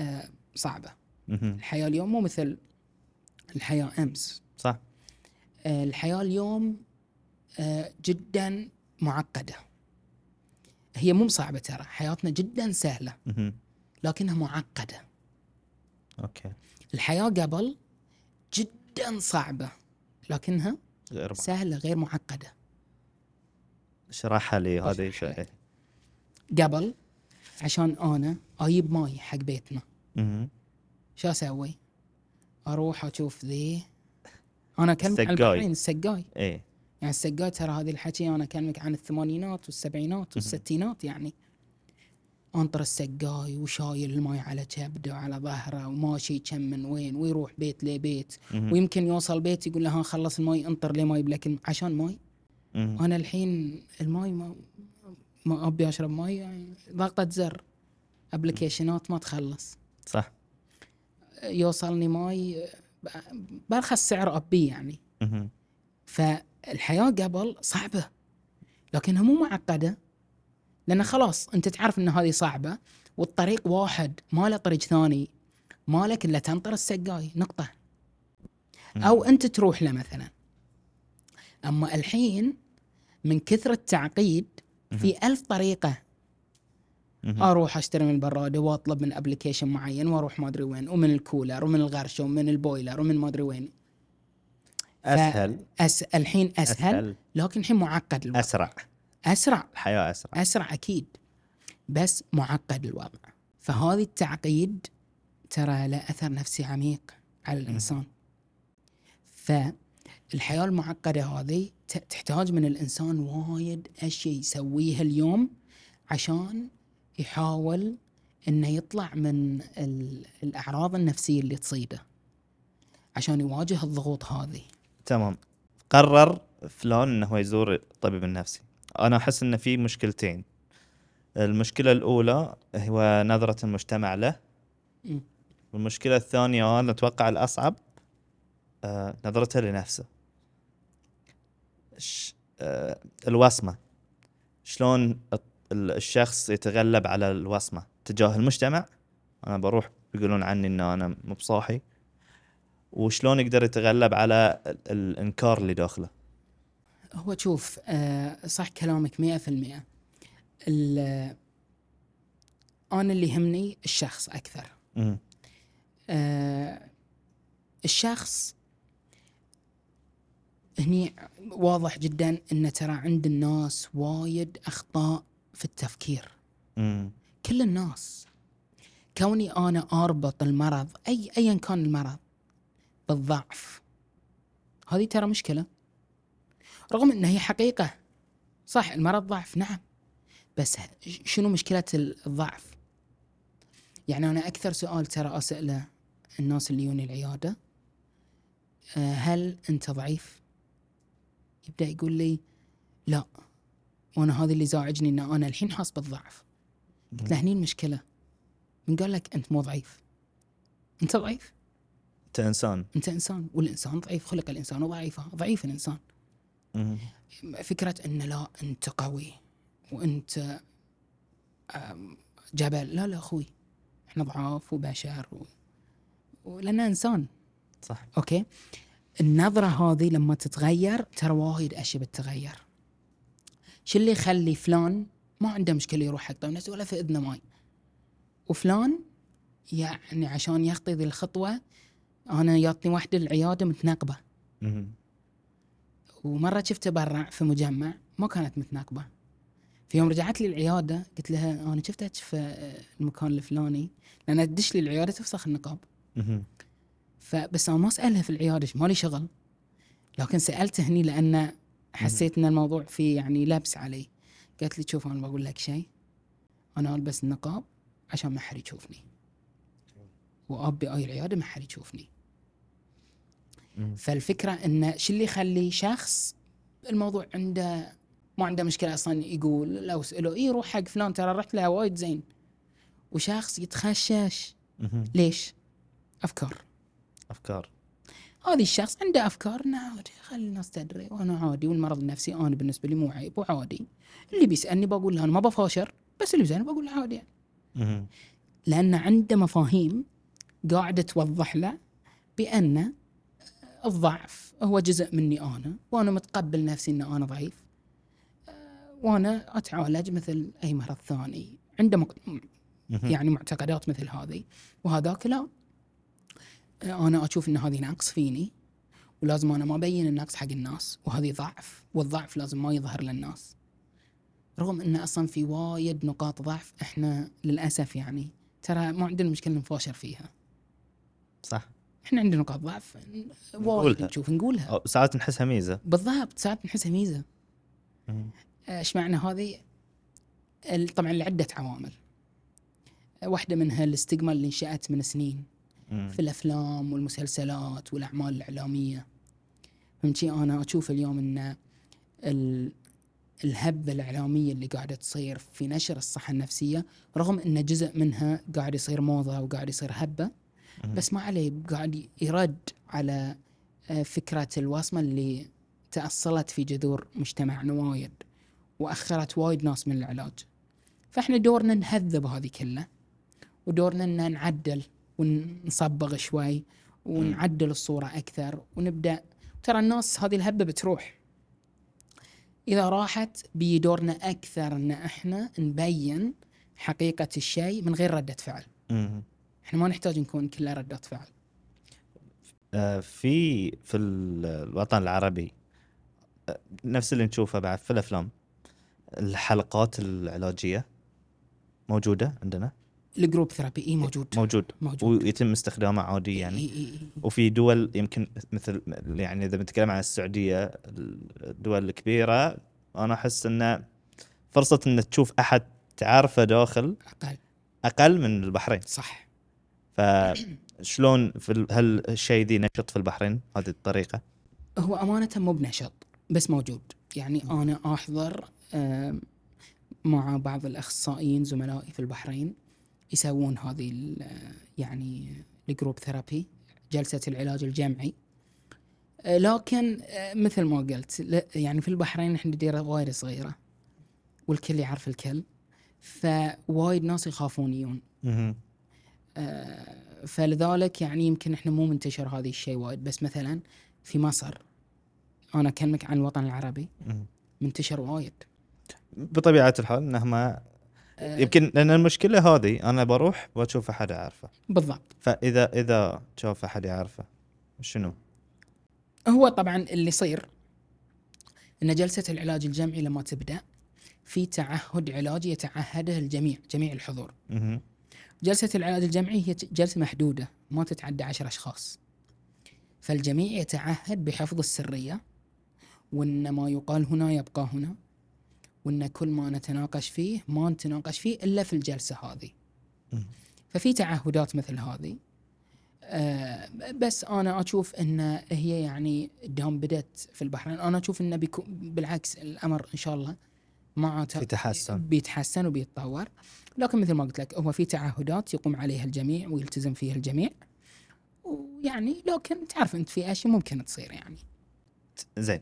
آه صعبة. الحياة اليوم مو مثل الحياة أمس. صح. آه، الحياة اليوم آه، جدا معقدة. هي مو صعبة ترى. حياتنا جدا سهلة. لكنها معقدة. okay. الحياة قبل جدا صعبة لكنها غير سهلة غير معقدة. اشرحها لي هذه لك. شيء. قبل عشان أنا أجيب ماي حق بيتنا. شو أسوي؟ أروح أشوف ذي. أنا أكلمك عن. البحرين السقاي. إيه. يعني السقاي ترى هذه الحكي أنا أكلمك عن الثمانينات والسبعينات والستينات يعني. أنطر السقاي وشايل الماي على كبده وعلى ظهره وماشي كم من وين ويروح بيت لبيت. ويمكن يوصل بيت يقول له ها خلص الماي أنطر لي ماي لكن عشان ماي. أنا الحين الماي ما ما أبي أشرب ماي يعني ضغطة زر. application ات ما تخلص. صح. يوصلني ماي برخص سعر أبي يعني. فالحياة قبل صعبة لكنها مو معقدة. لأن خلاص أنت تعرف إن هذه صعبة والطريق واحد ما له طريق ثاني ما لك إلا تنطر السقاي. نقطة. أو أنت تروح له مثلا. أما الحين من كثر التعقيد في ألف طريقة. أروح أشتري من البراده وأطلب من application معين وأروح ما أدري وين ومن الكولر ومن الغرشة ومن ال boiler ومن ما أدري وين. أسهل. أس... الحين أسهل, أسهل. لكن الحين معقد الوضع. أسرع. أسرع. الحياة أسرع. أسرع أكيد. بس معقد الوضع. فهذه التعقيد ترى له أثر نفسي عميق على الإنسان. فالحياه المعقدة هذه تحتاج من الإنسان وايد أشياء يسويها اليوم عشان يحاول إنه يطلع من ال- الأعراض النفسية اللي تصيده عشان يواجه الضغوط هذه. تمام. قرر فلان إنه هو يزور الطبيب النفسي. أنا أحس ان في مشكلتين. المشكلة الأولى هو نظرة المجتمع له. والمشكلة الثانية أنا أتوقع الأصعب آه نظرته لنفسه. آه الوصمة. شلون الشخص يتغلب على الوصمة تجاه المجتمع. أنا بروح بيقولون عني ان أنا مو بصاحي. وشلون يقدر يتغلب على ال- الإنكار اللي داخله؟ هو شوف آه صح كلامك مئة في المئة. ال- أنا اللي يهمني الشخص أكثر. مم. آه الشخص هني واضح جدا إن ترى عند الناس وايد أخطاء في التفكير. مم. كل الناس كوني أنا أربط المرض اي ايا كان المرض بالضعف. هذه ترى مشكلة. رغم ان هي حقيقة. صح المرض ضعف نعم. بس شنو مشكلة ال- الضعف؟ يعني أنا أكثر سؤال ترى أسأله الناس اللي يوني العيادة آه، هل أنت ضعيف؟ يبدأ يقول لي لا. وأنا هذا اللي زاعجني ان أنا الحين حاس بالضعف. قلت له هني المشكلة. من قال لك أنت مو ضعيف. أنت ضعيف؟ أنت إنسان. أنت إنسان. والإنسان ضعيف. خلق الإنسان ضعيفا ضعيف الإنسان. مم. فكرة إن لا أنت قوي وأنت جبل. لا لا أخوي إحنا ضعاف وبشر و... ولنا إنسان. صح. okay؟ النظرة هذه لما تتغير ترى وايد أشياء بتتغير. شو اللي يخلي فلان ما عنده مشكلة يروح حق طبيب نفسي ولا في إذنه ماي. وفلان يعني عشان يخطي ذي الخطوة أنا يعطيني واحدة العيادة متناقبة. ومرة شفته برا في مجمع ما كانت متناقبة. في يوم رجعت لي العيادة قلت لها أنا شفتك في المكان الفلاني لأن تدش لي العيادة تفسخ النقاب. فبس أنا ما اسالها في العيادة مالي شغل. لكن سالته هني لأن حسيت إن الموضوع فيه يعني لبس علي. قالت لي شوف أنا بقول لك شيء أنا ألبس النقاب عشان ما حد يشوفني. وأبي أي العياده ما حد يشوفني. فالفكرة إن شو اللي يخلي شخص الموضوع عنده ما عنده مشكلة أصلا يقول لو اساله اي روح حق فلان ترى رحت له وايد زين. وشخص يتخشش. ليش؟ أفكار. أفكار. هذه الشخص عنده أفكار إنه عادي خلي الناس تدري وأنا عادي والمرض النفسي أنا بالنسبة لي مو عيب وعادي. اللي بيسألني بقول له أنا ما بفاشر بس اللي بيسألني بقول له عادي يعني. لأن عنده مفاهيم قاعدة توضح له بأن الضعف هو جزء مني أنا وأنا متقبل نفسي إن أنا ضعيف. وأنا أتعالج مثل أي مرض ثاني. عنده مق... يعني معتقدات مثل هذه. وهذاك لا. أنا أشوف إن هذه نقص فيني ولازم أنا ما أبين النقص حق الناس وهذه ضعف والضعف لازم ما يظهر للناس رغم إن أصلا في وايد نقاط ضعف إحنا للأسف يعني ترى ما عندنا مشكلة نفاشر فيها صح إحنا عندنا نقاط ضعف وايد. نشوف نقولها ساعات نحسها ميزة بالضبط ساعات نحسها ميزة. إيش معنى هذه؟ طبعا لعدة عوامل. واحدة منها الاستجما اللي انشأت من سنين. في الأفلام والمسلسلات والأعمال الإعلامية. فهمتي أنا أشوف اليوم إن ال- الهبة الإعلامية اللي قاعدة تصير في نشر الصحة النفسية رغم إن جزء منها قاعد يصير موضة وقاعد يصير هبة. بس ما عليه قاعد يرد على آه، فكرة الوصمة اللي تأصلت في جذور مجتمعنا وايد وأخرت وايد ناس من العلاج فإحنا دورنا نهذب هذه كلها ودورنا أن نعدل ونصبغ شوي ونعدل الصورة أكثر ونبدأ. ترى الناس هذه الهبة بتروح. إذا راحت بدورنا أكثر أن إحنا نبين حقيقة الشيء من غير ردة فعل. إحنا ما نحتاج نكون كلها ردة فعل. آه، في في ال- الوطن العربي آه، نفس اللي نشوفه بعد في الأفلام الحلقات العلاجية موجودة عندنا؟ ال group therapy اي موجود. موجود. موجود. ويتم استخدامه عادي يعني. إي إي إي. وفي دول يمكن مثل يعني إذا بنتكلم عن السعودية الدول الكبيرة أنا أحس إن فرصة إن تشوف أحد تعرفه داخل أقل. أقل من البحرين. صح. فشلون في هل الشيء ذي نشط في البحرين؟ هذه الطريقة. هو أمانة مو بنشط بس موجود. يعني أنا أحضر مع بعض الأخصائيين زملائي في البحرين. يسوون هذه ال- يعني ال group therapy جلسة العلاج الجمعي آه، لكن آه، مثل ما قلت يعني في البحرين إحنا ديره وايد صغيرة والكل يعرف الكل فوايد ناس يخافون يجون. آه، فلذلك يعني يمكن إحنا مو منتشر هذا الشيء وايد بس مثلا في مصر أنا أكلمك عن الوطن العربي. منتشر وايد بطبيعة الحال انه ما آه، يمكن لأن المشكلة هذه أنا بروح بشوف أحد أعرفه. بالضبط. فإذا إذا شوف أحد يعرفه شنو؟ هو طبعا اللي يصير إن جلسة العلاج الجمعي لما تبدأ في تعهد علاجي يتعهده الجميع جميع الحضور. مهم. جلسة العلاج الجمعي هي جلسة محدودة ما تتعدى عشر أشخاص. فالجميع يتعهد بحفظ السرية وان ما يقال هنا يبقى هنا. وإن كل ما نتناقش فيه ما نتناقش فيه إلا في الجلسة هذه. ففي تعهدات مثل هذه. آه بس أنا أشوف إن هي يعني دام بدت في البحرين أنا أشوف انه بيكون بالعكس الأمر إن شاء الله مع في تحسن بيتحسن وبيتطور. لكن مثل ما قلت لك هو في تعهدات يقوم عليها الجميع ويلتزم فيها الجميع. ويعني لكن تعرف أنت في أشياء ممكن تصير يعني. زين.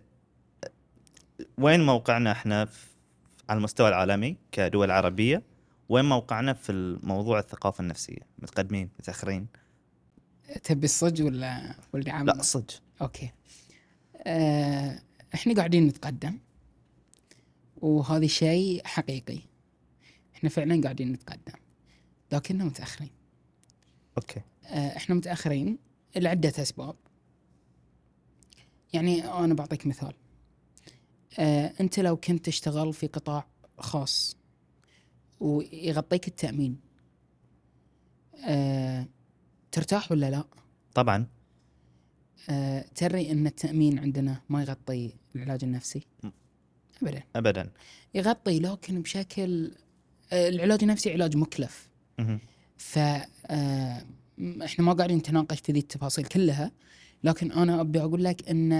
وين موقعنا إحنا؟ في على المستوى العالمي كدول عربية وين موقعنا في الموضوع الثقافة النفسية؟ متقدمين؟ متأخرين؟ تبي الصج ولا ولا عام لا صدق okay. آه إحنا قاعدين نتقدم وهذا شيء حقيقي. إحنا فعلا قاعدين نتقدم لكننا متأخرين. okay. آه إحنا متأخرين لعدة أسباب. يعني أنا بعطيك مثال. أنت لو كنت تشتغل في قطاع خاص ويغطيك التأمين آه ترتاح ولا لا؟ طبعا آه، تري أن التأمين عندنا ما يغطي العلاج النفسي. ابدا ابدا يغطي لكن بشكل آه، العلاج النفسي علاج مكلف. ف آه، إحنا ما قاعدين نتناقش في ذي التفاصيل كلها لكن أنا أبي أقول لك إن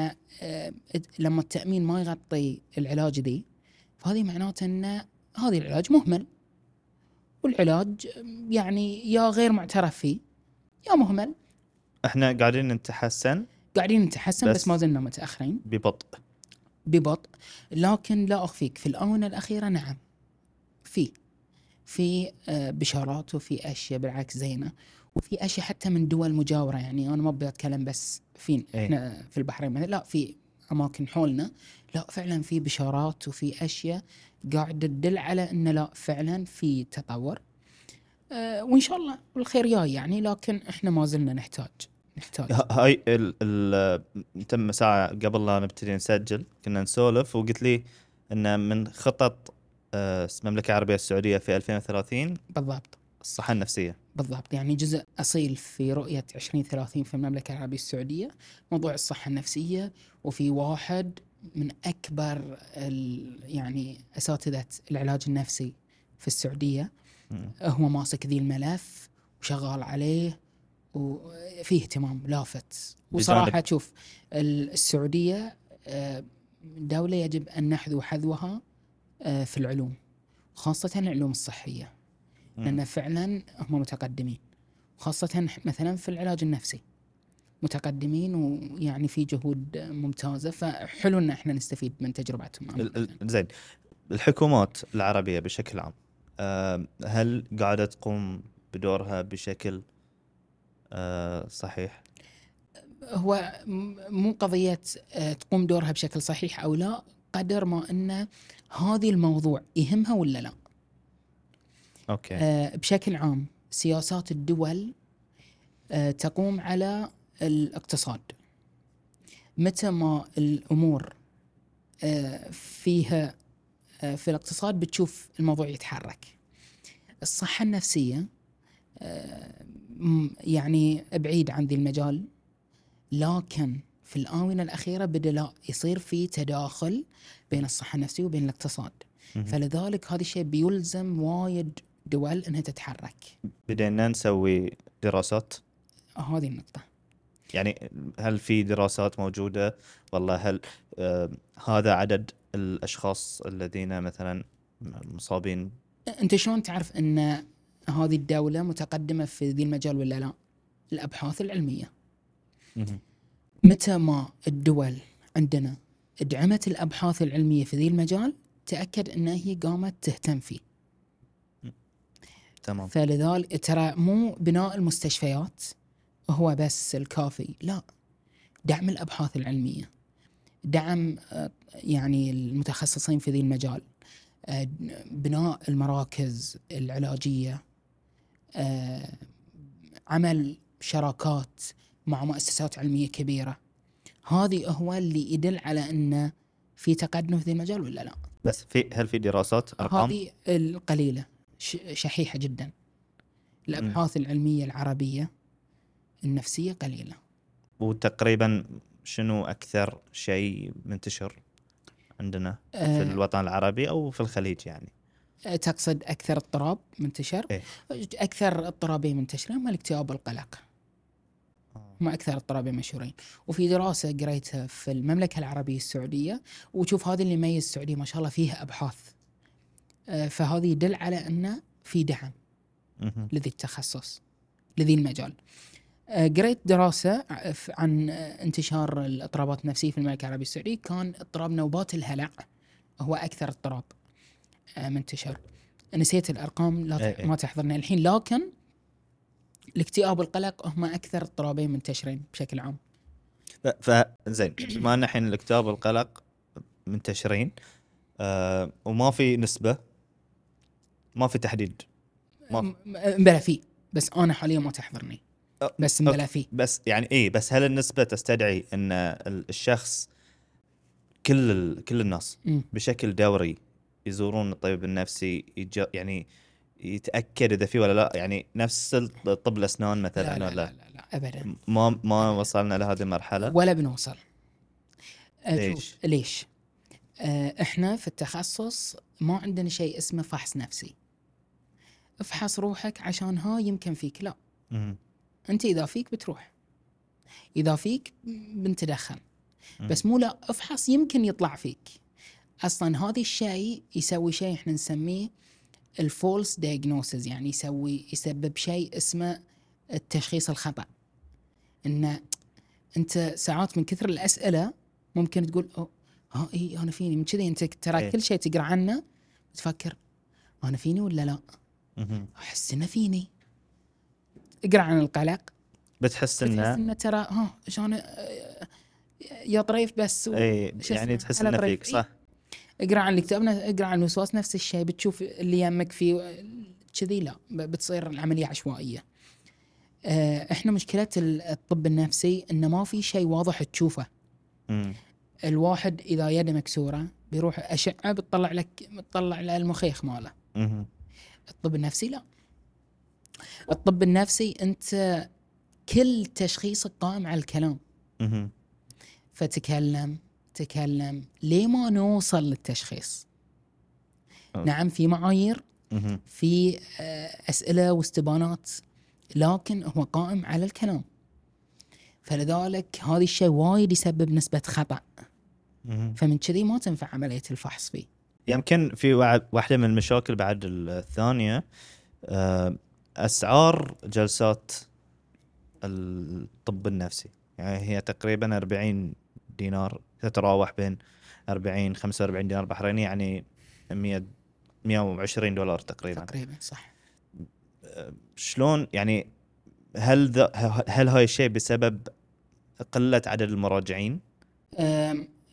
آه، لما التأمين ما يغطي العلاج ذي فهذه معناته إن هذا العلاج مهمل. والعلاج يعني يا غير معترف فيه يا مهمل. إحنا قاعدين نتحسن. قاعدين نتحسن بس, بس- بس ما زلنا متأخرين. ببطء. ببطء. لكن لا أخفيك في الآونة الأخيرة نعم. في في آه، بشارات وفي أشياء بالعكس زينة. وفي أشياء حتى من دول مجاورة يعني أنا ما أبي أتكلم بس فين إيه. إحنا في البحرين مثلا لا في أماكن حولنا. لا فعلا في بشارات وفي أشياء قاعدة تدل على إن لا فعلا في تطور. أه وإن شاء الله الخير جاي يعني لكن إحنا ما زلنا نحتاج نحتاج. هاي ال ال تم ساعة قبل لا نبتدي نسجل كنا نسولف وقلت لي إن من خطط آه، المملكة العربية السعودية في 2030 بالضبط. الصحة النفسية. بالضبط يعني جزء أصيل في رؤية 2030 في المملكة العربية السعودية موضوع الصحة النفسية وفي واحد من أكبر ال- يعني أساتذة العلاج النفسي في السعودية مم. هو ماسك ذي الملف وشغال عليه وفيه اهتمام لافت وصراحة شوف ال- السعودية آه، دولة يجب أن نحذو حذوها آه، في العلوم خاصة العلوم الصحية مم. لأن فعلا هم متقدمين خاصة مثلا في العلاج النفسي. متقدمين ويعني في جهود ممتازة فحلو إن إحنا نستفيد من تجربتهم. زين. الحكومات العربية بشكل عام آه، هل قاعدة تقوم بدورها بشكل آه، صحيح؟ هو مو قضية آه، تقوم دورها بشكل صحيح أو لا قدر ما إن هذه الموضوع يهمها ولا لا. أوكي. آه، بشكل عام سياسات الدول آه، تقوم على الاقتصاد. متى ما الأمور آه، فيها آه، في الاقتصاد بتشوف الموضوع يتحرك. الصحة النفسية آه، يعني بعيد عن ذي المجال لكن في الآونة الأخيرة بدأ لا يصير في تداخل بين الصحة النفسية وبين الاقتصاد. فلذلك هذا الشيء بيلزم وايد دول إنها تتحرك. بدينا نسوي دراسات. هذه النقطة. يعني هل في دراسات موجودة؟ والله هل آه هذا عدد الأشخاص الذين مثلا مصابين؟ أنت شلون تعرف إن هذه الدولة متقدمة في ذي المجال ولا لا؟ الأبحاث العلمية. مهم. متى ما الدول عندنا دعمت الأبحاث العلمية في ذي المجال تأكد إن هي قامت تهتم فيه. تمام. فلذلك ترى مو بناء المستشفيات هو بس الكافي لا. دعم الأبحاث العلمية دعم يعني المتخصصين في ذي المجال بناء المراكز العلاجية عمل شراكات مع مؤسسات علمية كبيرة. هذه هو اللي يدل على إنه في تقدم في ذي المجال ولا لا؟ بس في هل في دراسات أرقام؟ هذه القليلة. ش- شحيحة جدا. الأبحاث العلمية العربية النفسية قليلة. وتقريبا شنو أكثر شيء منتشر عندنا في أه. الوطن العربي أو في الخليج يعني؟ تقصد أكثر اضطراب منتشر؟ إيه. أكثر اضطرابين منتشرين هم الاكتئاب والقلق. هم أكثر اضطرابين مشهورين. وفي دراسة قريتها في المملكة العربية السعودية وشوف هذا اللي يميز السعودية ما شاء الله فيها أبحاث. أه فهذا يدل على أنه في دعم. لذي التخصص لذي المجال. آه، قريت دراسة عن آه، انتشار الاضطرابات النفسية في المملكة العربية السعودية. كان اضطراب نوبات الهلع هو أكثر اضطراب آه، منتشر نسيت الأرقام لا إيه إيه. ما تحضرني الحين. لكن الاكتئاب والقلق هم أكثر اضطرابين منتشرين بشكل عام. فزين ان الحين الاكتئاب والقلق منتشرين آه وما في نسبة ما في تحديد. ما م- م- بلا في. بس أنا حاليا ما تحضرني. بس. بلا في. بس يعني إيه بس هل النسبة تستدعي إن ال- الشخص كل ال... كل الناس مم. بشكل دوري يزورون الطبيب النفسي يج... يعني يتأكد إذا في ولا لا؟ يعني نفس طب الأسنان مثلا لا لا, ولا؟ لا, لا, لا أبدا. ما ما وصلنا لهذه المرحلة؟ ولا بنوصل. ليش؟ ليش؟ آه، إحنا في التخصص ما عندنا شيء اسمه فحص نفسي. افحص روحك عشان ها يمكن فيك. لا. أنت إذا فيك بتروح. إذا فيك بنتدخل. بس مو لا افحص يمكن يطلع فيك. أصلا هذا الشيء يسوي شيء إحنا نسميه ال false diagnosis يعني يسوي يسبب شيء اسمه التشخيص الخطأ. ان أنت ساعات من كثر الأسئلة ممكن تقول ها إي أنا فيني من كذي أنت ترى إيه. كل شيء تقرأ عنه تفكر أنا فيني ولا لا. أحس إنه فيني اقرأ عن القلق بتحس بتحس إنه إنه ترى ها آه، يا طريف بس و... إي يعني؟ تحس إنه. فيك صح اقرأ عن الكتاب اقرأ عن الوسواس نفس الشيء بتشوف اللي يمك فيه كذي لا بتصير العملية عشوائية آه، إحنا مشكلة ال- الطب النفسي إنه ما في شيء واضح تشوفه. الواحد إذا يده مكسورة بيروح أشعة بتطلع لك بتطلع له المخيخ ماله. الطب النفسي لا الطب النفسي أنت كل تشخيصك قائم على الكلام. فتكلم تكلم ليه ما نوصل للتشخيص أوه. نعم في معايير. في آه، أسئلة واستبانات لكن هو قائم على الكلام فلذلك هذا الشيء وايد يسبب نسبة خطأ. فمن كذي ما تنفع عملية الفحص فيه. يمكن في واحدة من المشاكل بعد الثانية آه، أسعار جلسات الطب النفسي. يعني هي تقريبا 40 دينار تتراوح بين 40 45 دينار بحريني يعني 100 120 دولار تقريبا. تقريبا صح. شلون؟ يعني هل ذا هل هاي الشيء بسبب قلة عدد المراجعين؟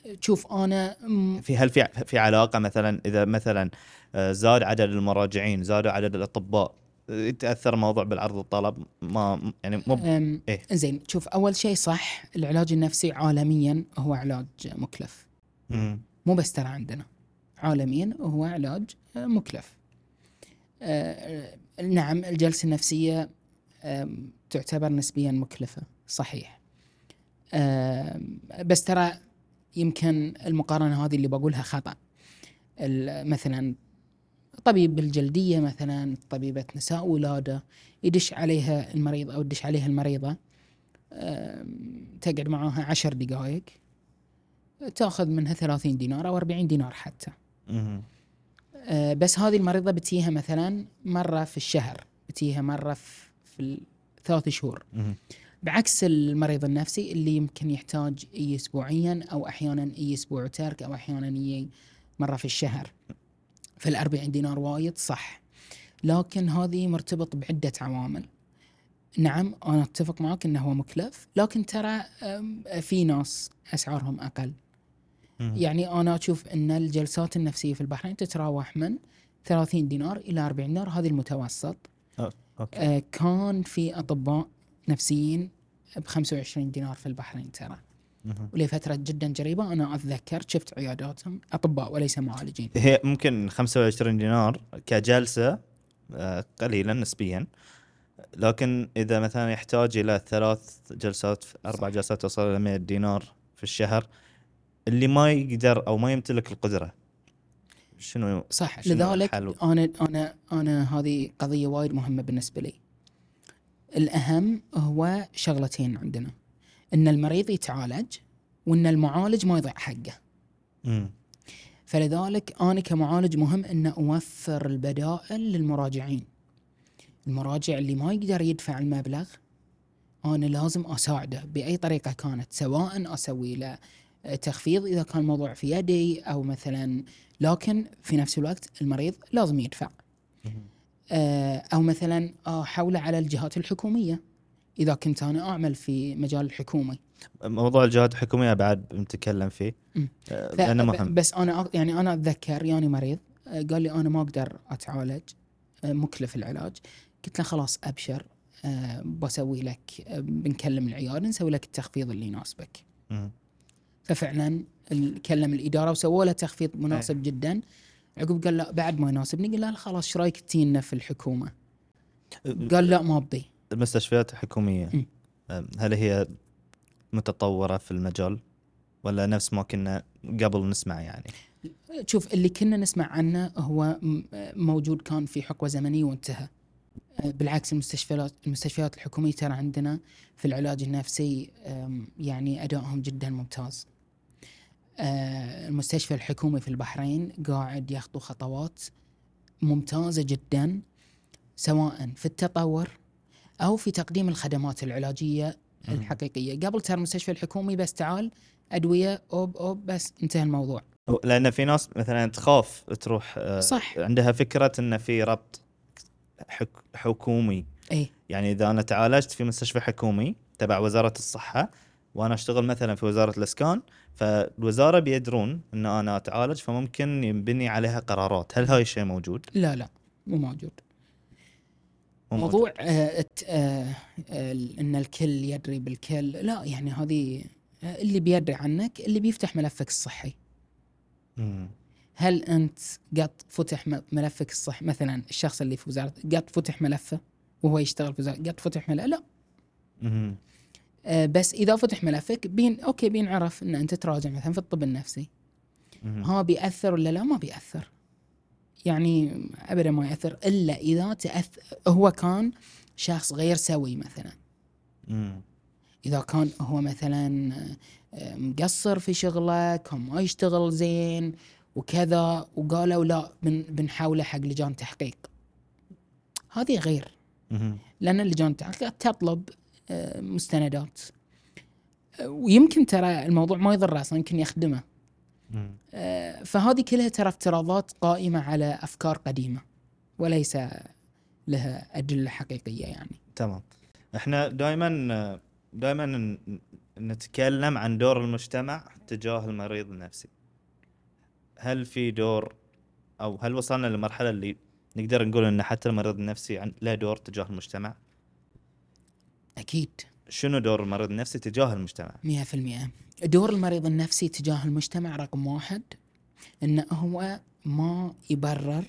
أم، شوف أنا م- في هل في في علاقة مثلا إذا مثلا آه، زاد عدد المراجعين زادوا عدد الأطباء آه، يتأثر الموضوع بالعرض والطلب ما يعني مو ب- أم، إيه. زين شوف أول شيء صح العلاج النفسي عالميا هو علاج مكلف. مم. مو بس ترى عندنا. عالميا هو علاج آه، مكلف. آه، آه، نعم الجلسة النفسية آم، تعتبر نسبيا مكلفة صحيح. آم، بس ترى يمكن المقارنة هذه اللي بقولها خطأ ال- مثلا طبيب الجلدية مثلا طبيبة نساء ولادة يدش عليها المريض أو تدش عليها المريضة آم، تقعد معاها عشر دقائق تأخذ منها 30 دينار أو 40 دينار حتى. أه بس هذه المريضة بتيها مثلا مرة في الشهر بتيها مرة في, في الثلاث شهور. بعكس المريض النفسي اللي يمكن يحتاج يجي اسبوعيا أو أحيانا يجي أسبوع وترك أو أحيانا يجي مرة في الشهر. فال 40 دينار وايد صح. لكن هذه مرتبط بعدة عوامل. نعم أنا أتفق معك إنه هو مكلف لكن ترى في ناس أسعارهم أقل. يعني أنا أشوف إن الجلسات النفسية في البحرين تتراوح من 30 دينار إلى 40 دينار هذه المتوسط. أوكي. آه كان في أطباء نفسيين ب 25 دينار في البحرين ترى. مم. ولفتره جدا قريبه أنا أتذكر شفت عياداتهم أطباء وليس معالجين. هي ممكن 25 دينار كجلسة آه، قليلا نسبيا. لكن إذا مثلا يحتاج إلى ثلاث جلسات أربع جلسات توصل إلى 100 دينار في الشهر اللي ما يقدر أو ما يمتلك القدرة شنو صح. شنو لذلك الحل؟ أنا أنا أنا هذه قضية وايد مهمة بالنسبة لي. الأهم هو شغلتين عندنا. إن المريض يتعالج وإن المعالج ما يضيع حقه. فلذلك أنا كمعالج مهم إن أوفر البدائل للمراجعين. المراجع اللي ما يقدر يدفع المبلغ أنا لازم أساعده بأي طريقة كانت سواء أسوي له تخفيض إذا كان الموضوع في يدي أو مثلا لكن في نفس الوقت المريض لازم يدفع. آه، أو مثلا احوله على الجهات الحكومية. إذا كنت أنا أعمل في مجال الحكومي موضوع الجهات الحكومية بعد بنتكلم فيه. آه، ب- مهم. بس أنا أق- يعني أنا أتذكر يعني مريض آه، قال لي أنا ما أقدر أتعالج آه، مكلف العلاج. قلت له خلاص أبشر آه، بسوي لك آه، بنكلم العياده نسوي لك التخفيض اللي يناسبك. ففعلا كلم الإدارة وسووا له تخفيض مناسب إيه. جدا. عقب قال لا بعد ما يناسبني قال له خلاص إيش رأيك تجينا في الحكومة؟ قال لا ما أبي. المستشفيات الحكوميه. آه، هل هي متطورة في المجال؟ ولا نفس ما كنا قبل نسمع يعني؟ شوف اللي كنا نسمع عنه هو موجود كان في حقبه زمنية وانتهى. أه، بالعكس المستشفيات المستشفيات الحكومية ترى عندنا في العلاج النفسي يعني أدائهم جدا ممتاز. أه، المستشفى الحكومي في البحرين قاعد يخطو خطوات ممتازة جدا سواء في التطور أو في تقديم الخدمات العلاجية مم. الحقيقية، قبل ترى المستشفى الحكومي بس تعال أدوية أوب أوب بس انتهى الموضوع. لأن في ناس مثلا تخاف تروح آه، صح. عندها فكرة انه في ربط حك حكومي إيه يعني إذا أنا تعالجت في مستشفى حكومي تبع وزارة الصحة وأنا أشتغل مثلا في وزارة الإسكان فالوزارة بيدرون إن أنا أتعالج فممكن ينبني عليها قرارات. هل هاي الشيء موجود؟ لا لا مو موجود. مو موجود. موضوع آه آه آه إن الكل يدري بالكل. لا يعني هذه آه، اللي بيدري عنك اللي بيفتح ملفك الصحي. مم. هل أنت قد فتح ملفك الصحي؟ مثلا الشخص اللي في وزارة قد فتح ملفه وهو يشتغل في وزارة قد فتح ملفه؟ لا. مم. آه بس إذا فتح ملفك بين أوكي بينعرف إن أنت تراجع مثلا في الطب النفسي. ها بيأثر ولا لا ما بيأثر يعني ابدا ما يأثر إلا إذا تأثر هو كان شخص غير سوي مثلا. إذا كان هو مثلا آه، مقصر في شغله كان ما يشتغل زين وكذا وقالوا لا بن بنحوله حق لجان تحقيق هذه غير. لأن لجان التحقيق تطلب مستندات. ويمكن ترى الموضوع ما يضر أصلا يمكن يخدمه. آه، فهذه كلها ترى افتراضات قائمة على أفكار قديمة وليس لها أدلة حقيقية يعني. تمام. إحنا دائما دائما نتكلم عن دور المجتمع تجاه المريض النفسي. هل في دور أو هل وصلنا للمرحلة اللي نقدر نقول إن حتى المريض النفسي له دور تجاه المجتمع؟ أكيد شنو دور المريض النفسي تجاه المجتمع مئة في المئة دور المريض النفسي تجاه المجتمع رقم واحد انه هو ما يبرر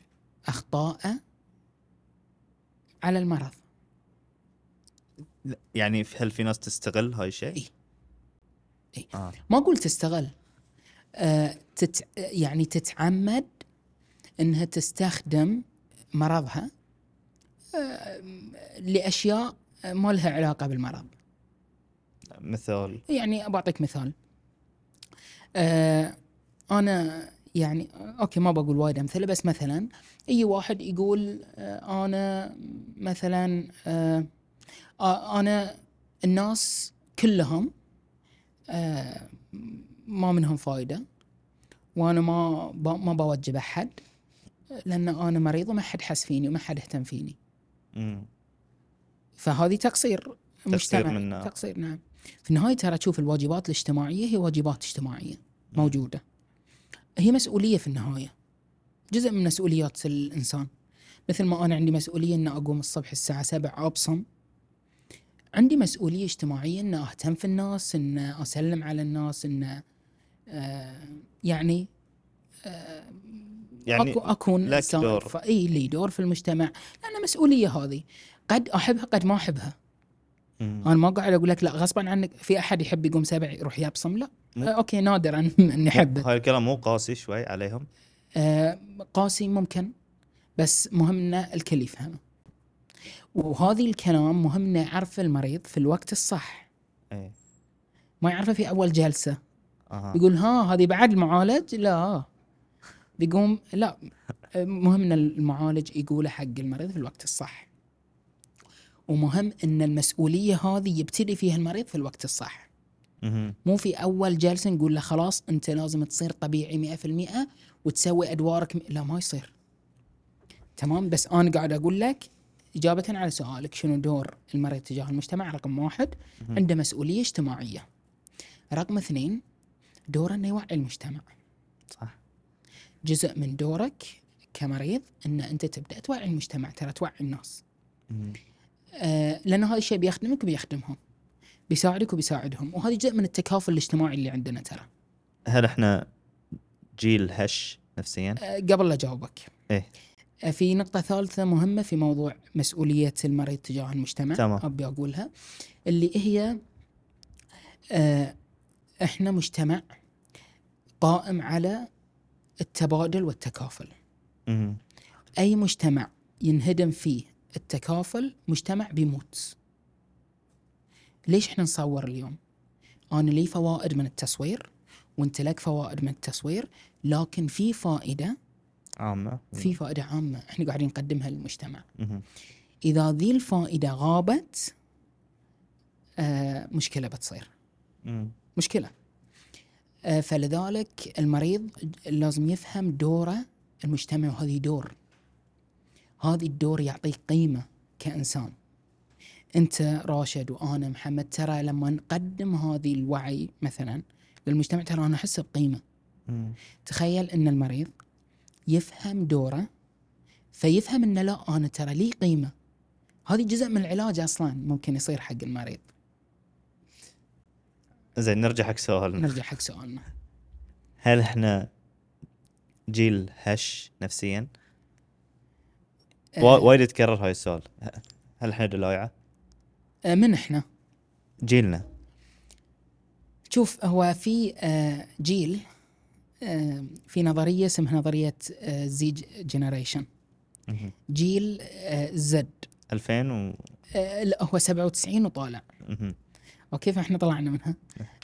أخطائه على المرض يعني هل في ناس تستغل هاي الشيء إيه. إيه. آه. ما أقول تستغل آه تت يعني تتعمد إنها تستخدم مرضها آه لأشياء ما لها علاقة بالمرض. مثال. يعني بعطيك مثال. آه أنا يعني أوكي ما بقول وايد أمثلة بس مثلا أي واحد يقول آه أنا مثلا آه آه أنا الناس كلهم آه ما منهم فايدة وأنا ما ما بوجب أحد لأن أنا مريض وما حد حس فيني وما حد اهتم فيني. فهذه تقصير مجتمعي من- تقصير نعم. في النهاية ترى تشوف الواجبات الاجتماعية هي واجبات اجتماعية موجودة. هي مسؤولية في النهاية. جزء من مسؤوليات الإنسان. مثل ما أنا عندي مسؤولية إن أقوم الصبح الساعة 7 أبصم. عندي مسؤولية اجتماعية إن أهتم في الناس إن أسلم على الناس إن آه يعني يعني أكو أكون لك دور. فاي لي دور في المجتمع. لأن مسؤولية هذه. قد أحبها قد ما أحبها. مم. أنا ما قاعد أقول لك لا غصبا عنك في أحد يحب يقوم سبع يروح يبصم لا آه أوكي نادرا ان يحبه هاي الكلام مو قاسي شوي عليهم؟ آه قاسي ممكن بس مهم ان الكل يفهمه. وهذه الكلام مهم إنه يعرف المريض في الوقت الصح. إيه. ما يعرفه في أول جلسة. أها. يقول ها هذه بعد المعالج؟ لا. بيقوم لا. مهم إن المعالج يقوله حق المريض في الوقت الصح. ومهم إن المسؤولية هذه يبتدي فيها المريض في الوقت الصح. مو في أول جلسة نقول له خلاص أنت لازم تصير طبيعي 100% وتسوي أدوارك م... لا ما يصير. تمام؟ بس أنا قاعد أقول لك إجابة على سؤالك شنو دور المريض تجاه المجتمع؟ رقم واحد. عنده مسؤولية اجتماعية. رقم اثنين دوره إنه يوعي المجتمع. صح. جزء من دورك كمريض إن أنت تبدأ توعي المجتمع ترى توعي الناس. آه لأن هذا الشيء بيخدمك وبيخدمهم بيساعدك وبيساعدهم وهذا جزء من التكافل الاجتماعي اللي عندنا ترى هل إحنا جيل هش نفسيا؟ آه قبل لا أجاوبك إيه. آه في نقطة ثالثة مهمة في موضوع مسؤولية المريض تجاه المجتمع تمام. أبي أقولها اللي هي إحنا مجتمع قائم على التبادل والتكافل مهم. أي مجتمع ينهدم فيه التكافل مجتمع بيموت. ليش إحنا نصور اليوم؟ أنا لي فوائد من التصوير وأنت لك فوائد من التصوير لكن في فائدة عامة. في فائدة عامة. إحنا قاعدين نقدمها للمجتمع. إذا ذي الفائدة غابت آه مشكلة بتصير. مشكلة. آه فلذلك المريض لازم يفهم دوره المجتمع وهذه دور. هذه الدور يعطيه قيمة كإنسان. أنت راشد وأنا محمد ترى لما نقدم هذه الوعي مثلا للمجتمع ترى أنا احسه بقيمة. مم. تخيل أن المريض يفهم دوره فيفهم انه لا أنا ترى لي قيمة. هذه جزء من العلاج أصلا ممكن يصير حق المريض. زين نرجع حق سؤالنا. نرجع حق سؤالنا. هل إحنا جيل هش نفسيا؟ وا- آه، وايد يتكرر هاي السؤال. هل إحنا دلايعه؟ آه، من إحنا؟ جيلنا. شوف هو في آه، جيل آه، في نظرية اسمها نظرية زيج جنريشن. مهم. جيل آه، زد. 2000 و آه، لا هو 97 وطالع. okay فإحنا طلعنا منها.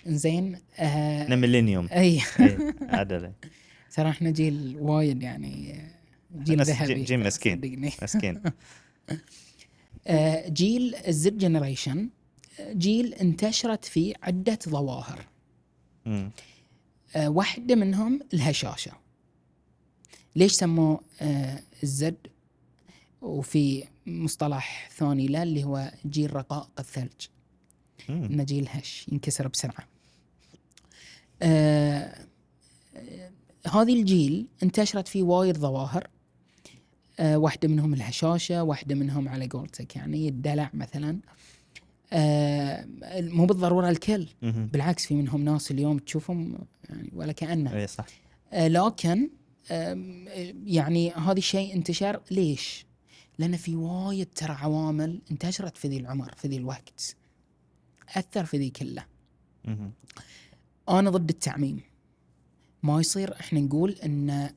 زين آه، إحنا millennium. اي إيه، عدل. ترى إحنا جيل وايد يعني آه، جيل ذهبي جي- جيل مسكين. صدقني مسكين. آه، جيل الزد جنريشن. جيل انتشرت فيه عدة ظواهر. آه، واحدة منهم الهشاشة. ليش سموه آه، الزد؟ وفي مصطلح ثاني له اللي هو جيل رقائق الثلج. إنه جيل هش ينكسر بسرعة. آه، آه، هذه الجيل انتشرت فيه وايد ظواهر. آه، واحدة منهم الهشاشة واحدة منهم على قولتك يعني الدلع مثلا. آه، مو بالضرورة الكل. بالعكس في منهم ناس اليوم تشوفهم يعني ولا كأنه. اي صح. آه، لكن آه، يعني هذا الشيء انتشر. ليش؟ لأن في وايد ترى عوامل انتشرت في ذي العمر في ذي الوقت. أثر في ذي كله. أنا ضد التعميم. ما يصير إحنا نقول إن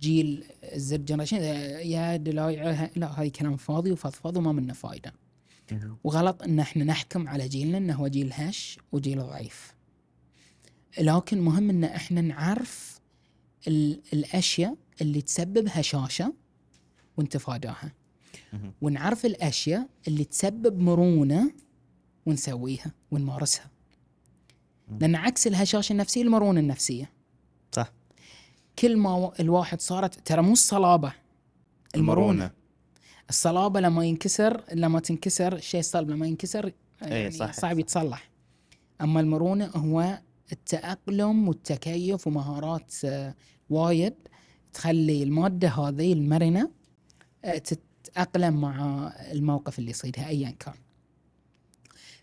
جيل الزد جنريشن يا دلايعه لا هذا كلام فاضي وفضفاض وما منه فايدة. مهم. وغلط ان إحنا نحكم على جيلنا إنه هو جيل هش وجيل ضعيف. لكن مهم إن إحنا نعرف ال- الأشياء اللي تسبب هشاشة ونتفاداها. ونعرف الأشياء اللي تسبب مرونة ونسويها ونمارسها. لأن عكس الهشاشة النفسية المرونة النفسية. كل ما الواحد صارت ترى مو الصلابة المرونة. الصلابة لما ينكسر لما تنكسر الشيء الصلب لما ينكسر يعني صح، صعب. يتصلح. أما المرونة هو التأقلم والتكيف ومهارات آه، وايد تخلي المادة هذه المرنة آه، تتأقلم مع الموقف اللي يصيدها ايا كان.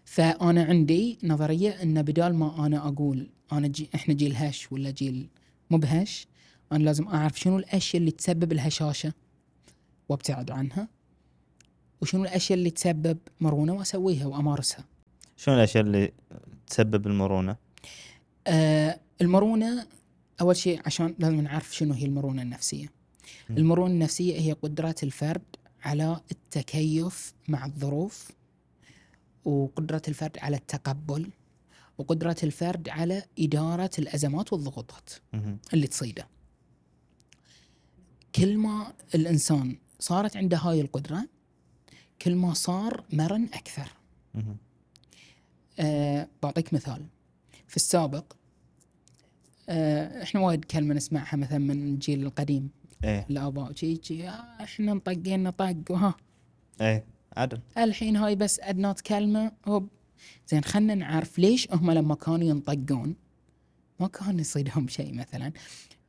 فأنا عندي نظرية إن بدال ما أنا أقول أنا جي إحنا جيل هش ولا جيل مو بهش أنا لازم أعرف شنو الأشياء اللي تسبب الهشاشه وأبتعد عنها وشنو الأشياء اللي تسبب مرونة وأسويها وأمارسها شنو الأشياء اللي تسبب المرونة؟ آه المرونة أول شيء عشان لازم نعرف شنو هي المرونة النفسية م. المرونة النفسية هي قدره الفرد على التكيف مع الظروف وقدرة الفرد على التقبل وقدرة الفرد على إدارة الأزمات والضغوطات. اللي تصيده كل ما الإنسان صارت عنده هاي القدرة كل ما صار مرن أكثر. أه بعطيك مثال. في السابق أه إحنا وايد كلمة نسمعها مثلا من الجيل القديم. إيه. الآباء شي شي آه إحنا نطقينا طق وها. إيه عدل. الحين هاي بس ادنات كلمة هوب. زين خلينا نعرف ليش هم لما كانوا ينطقون ما كان يصيدهم شيء مثلا.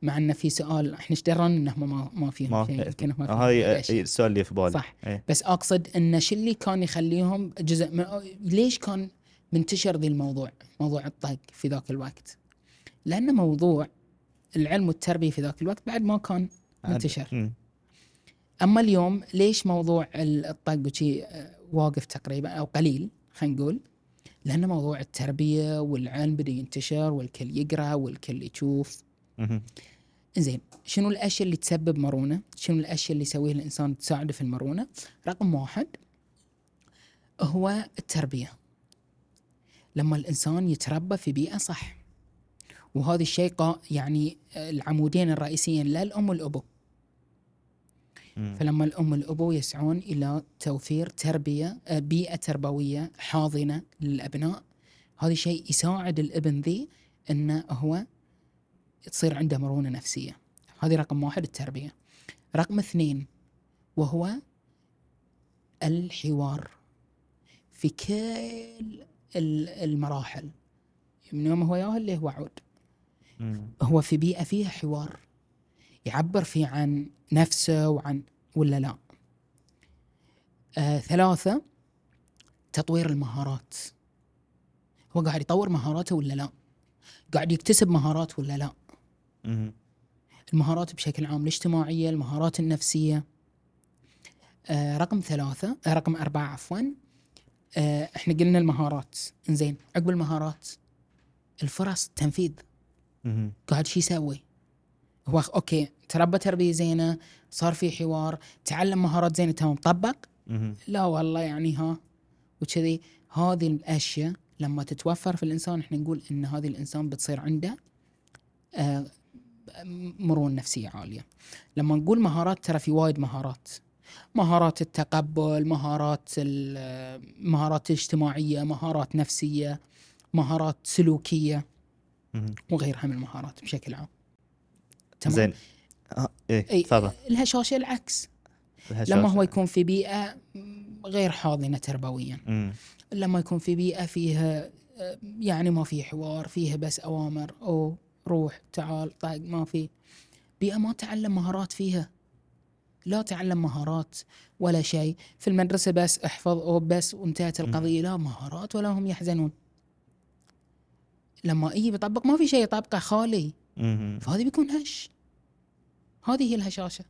مع إنه في سؤال إحنا إيش درون انهم ما ما فيهم ما شيء يمكن ما فيهم هاي. السؤال اللي في بالي صح. إيه بس أقصد ان شو اللي كان يخليهم جزء من ليش كان منتشر ذي الموضوع موضوع الطق في ذاك الوقت لأن موضوع العلم والتربية في ذاك الوقت بعد ما كان. منتشر. أما اليوم ليش موضوع ال- الطق وشي آه، واقف تقريبا أو قليل خلينا نقول لأن موضوع التربية والعلم بدأ ينتشر والكل يقرأ والكل يشوف. زين شنو الأشياء اللي تسبب مرونة؟ شنو الأشياء اللي يسويها الإنسان تساعده في المرونة؟ رقم واحد هو التربية. لما الإنسان يتربى في بيئة صح. وهذا الشيء يعني العمودين الرئيسيين للام والأبو. مم. فلما الأم والأبو يسعون إلى توفير تربية آه، بيئة تربوية حاضنة للأبناء هذا شيء يساعد الابن ذي إنه هو تصير عنده مرونة نفسية. هذه رقم واحد التربية. رقم اثنين وهو الحوار في كل ال- المراحل. من يوم هو ياهل اللي هو عود. هو في بيئة فيها حوار. يعبر فيه عن نفسه وعن ولا لا. آه ثلاثة تطوير المهارات. هو قاعد يطور مهاراته ولا لا؟ قاعد يكتسب مهارات ولا لا. المهارات بشكل عام الاجتماعية المهارات النفسية. آه رقم ثلاثة آه رقم أربعة عفوا. آه إحنا قلنا المهارات. زين عقب المهارات الفرص التنفيذ. قاعد شو يسوي؟ هو أوكي تربى تربية زينة صار في حوار تعلم مهارات زينة تمام طبق. لا والله يعني ها وكذي. هذه الأشياء لما تتوفر في الإنسان إحنا نقول إن هذه الإنسان بتصير عنده آه، مرونه نفسية عالية. لما نقول مهارات ترى في وايد مهارات. مهارات التقبل مهارات المهارات الاجتماعية مهارات نفسية مهارات سلوكية. وغيرها من المهارات بشكل عام. تمام؟ زين. آه، إيه إي تفضل. الهشاشة العكس. الهشاشة. لما هو يكون في بيئة غير حاضنة تربويا. مم. لما يكون في بيئة فيها آه، يعني ما في حوار فيها بس أوامر أو روح تعال طاق ما في. بيئة ما تعلم مهارات فيها. لا تعلم مهارات ولا شيء. في المدرسة بس احفظ أو بس وانتهت القضية. لا مهارات ولا هم يحزنون. لما يجي بيطبق ما في شيء يطبقه خالي. مم. فهذه بيكون هش. هذه هي الهشاشة.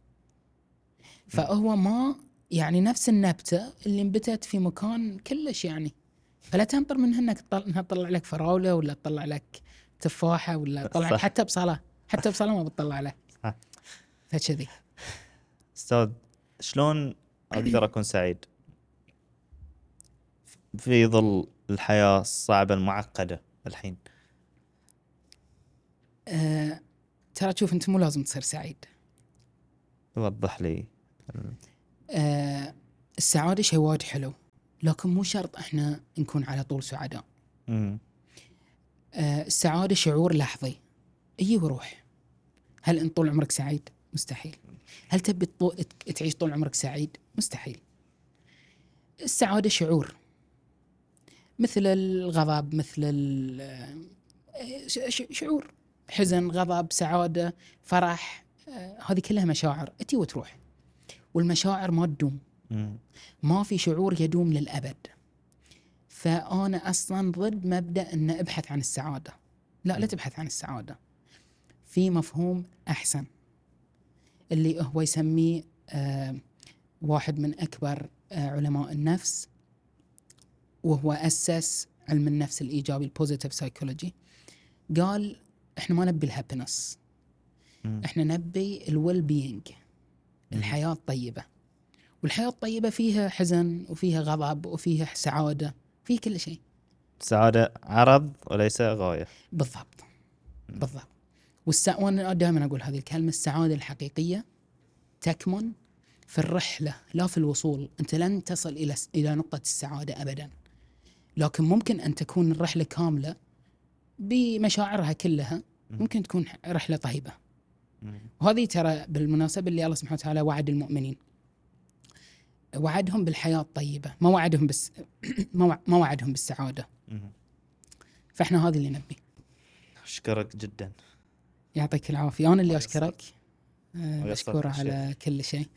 فهو ما يعني نفس النبتة اللي انبتت في مكان كلش يعني. فلا تنطر منها إنك تطلع إنها تطلع لك فراولة ولا تطلع لك تفاحة ولا صح. حتى بصله حتى بصله ما بتطلع صح. فكذي. أستاذ شلون أقدر أكون سعيد؟ في ظل الحياة الصعبة المعقدة الحين. آه ترى شوف أنت مو لازم تصير سعيد. وضح لي. آه السعادة شيء وايد حلو لكن مو شرط إحنا نكون على طول سعداء. مم. آه، شعور لحظي. يجي ويروح هل أنت طول عمرك سعيد؟ مستحيل. هل تبي تعيش طول عمرك سعيد؟ مستحيل. السعادة شعور. مثل الغضب مثل آه، شعور. حزن غضب سعادة فرح آه، هذه كلها مشاعر. تجي وتروح. والمشاعر ما تدوم. ما في شعور يدوم للأبد. فأنا أصلا ضد مبدأ أن أبحث عن السعادة. لا لا تبحث عن السعادة. في مفهوم أحسن اللي هو يسميه آه واحد من أكبر آه علماء النفس وهو أسس علم النفس الإيجابي ال positive psychology قال إحنا ما نبي ال happiness مم. إحنا نبي ال well-being الحياة الطيبة. والحياة الطيبة فيها حزن وفيها غضب وفيها سعادة. فيه كل شيء. السعاده عرض وليس غاية. بالضبط. بالضبط. والسع... وأنا دائما أقول هذه الكلمة السعادة الحقيقية تكمن في الرحلة لا في الوصول. أنت لن تصل إلى إلى نقطة السعادة ابدا. لكن ممكن أن تكون الرحلة كاملة بمشاعرها كلها. ممكن تكون رحلة طيبة. مم. وهذه ترى بالمناسبة اللي الله سبحانه وتعالى وعد المؤمنين. وعدهم بالحياة الطيبة ما وعدهم بس ما وع- ما وعدهم بالسعادة. فإحنا هذه اللي نبي. أشكرك جدا. يعطيك العافية. أنا اللي. أشكرك. آه، الله يسعدك مشكور يا على كل شيء.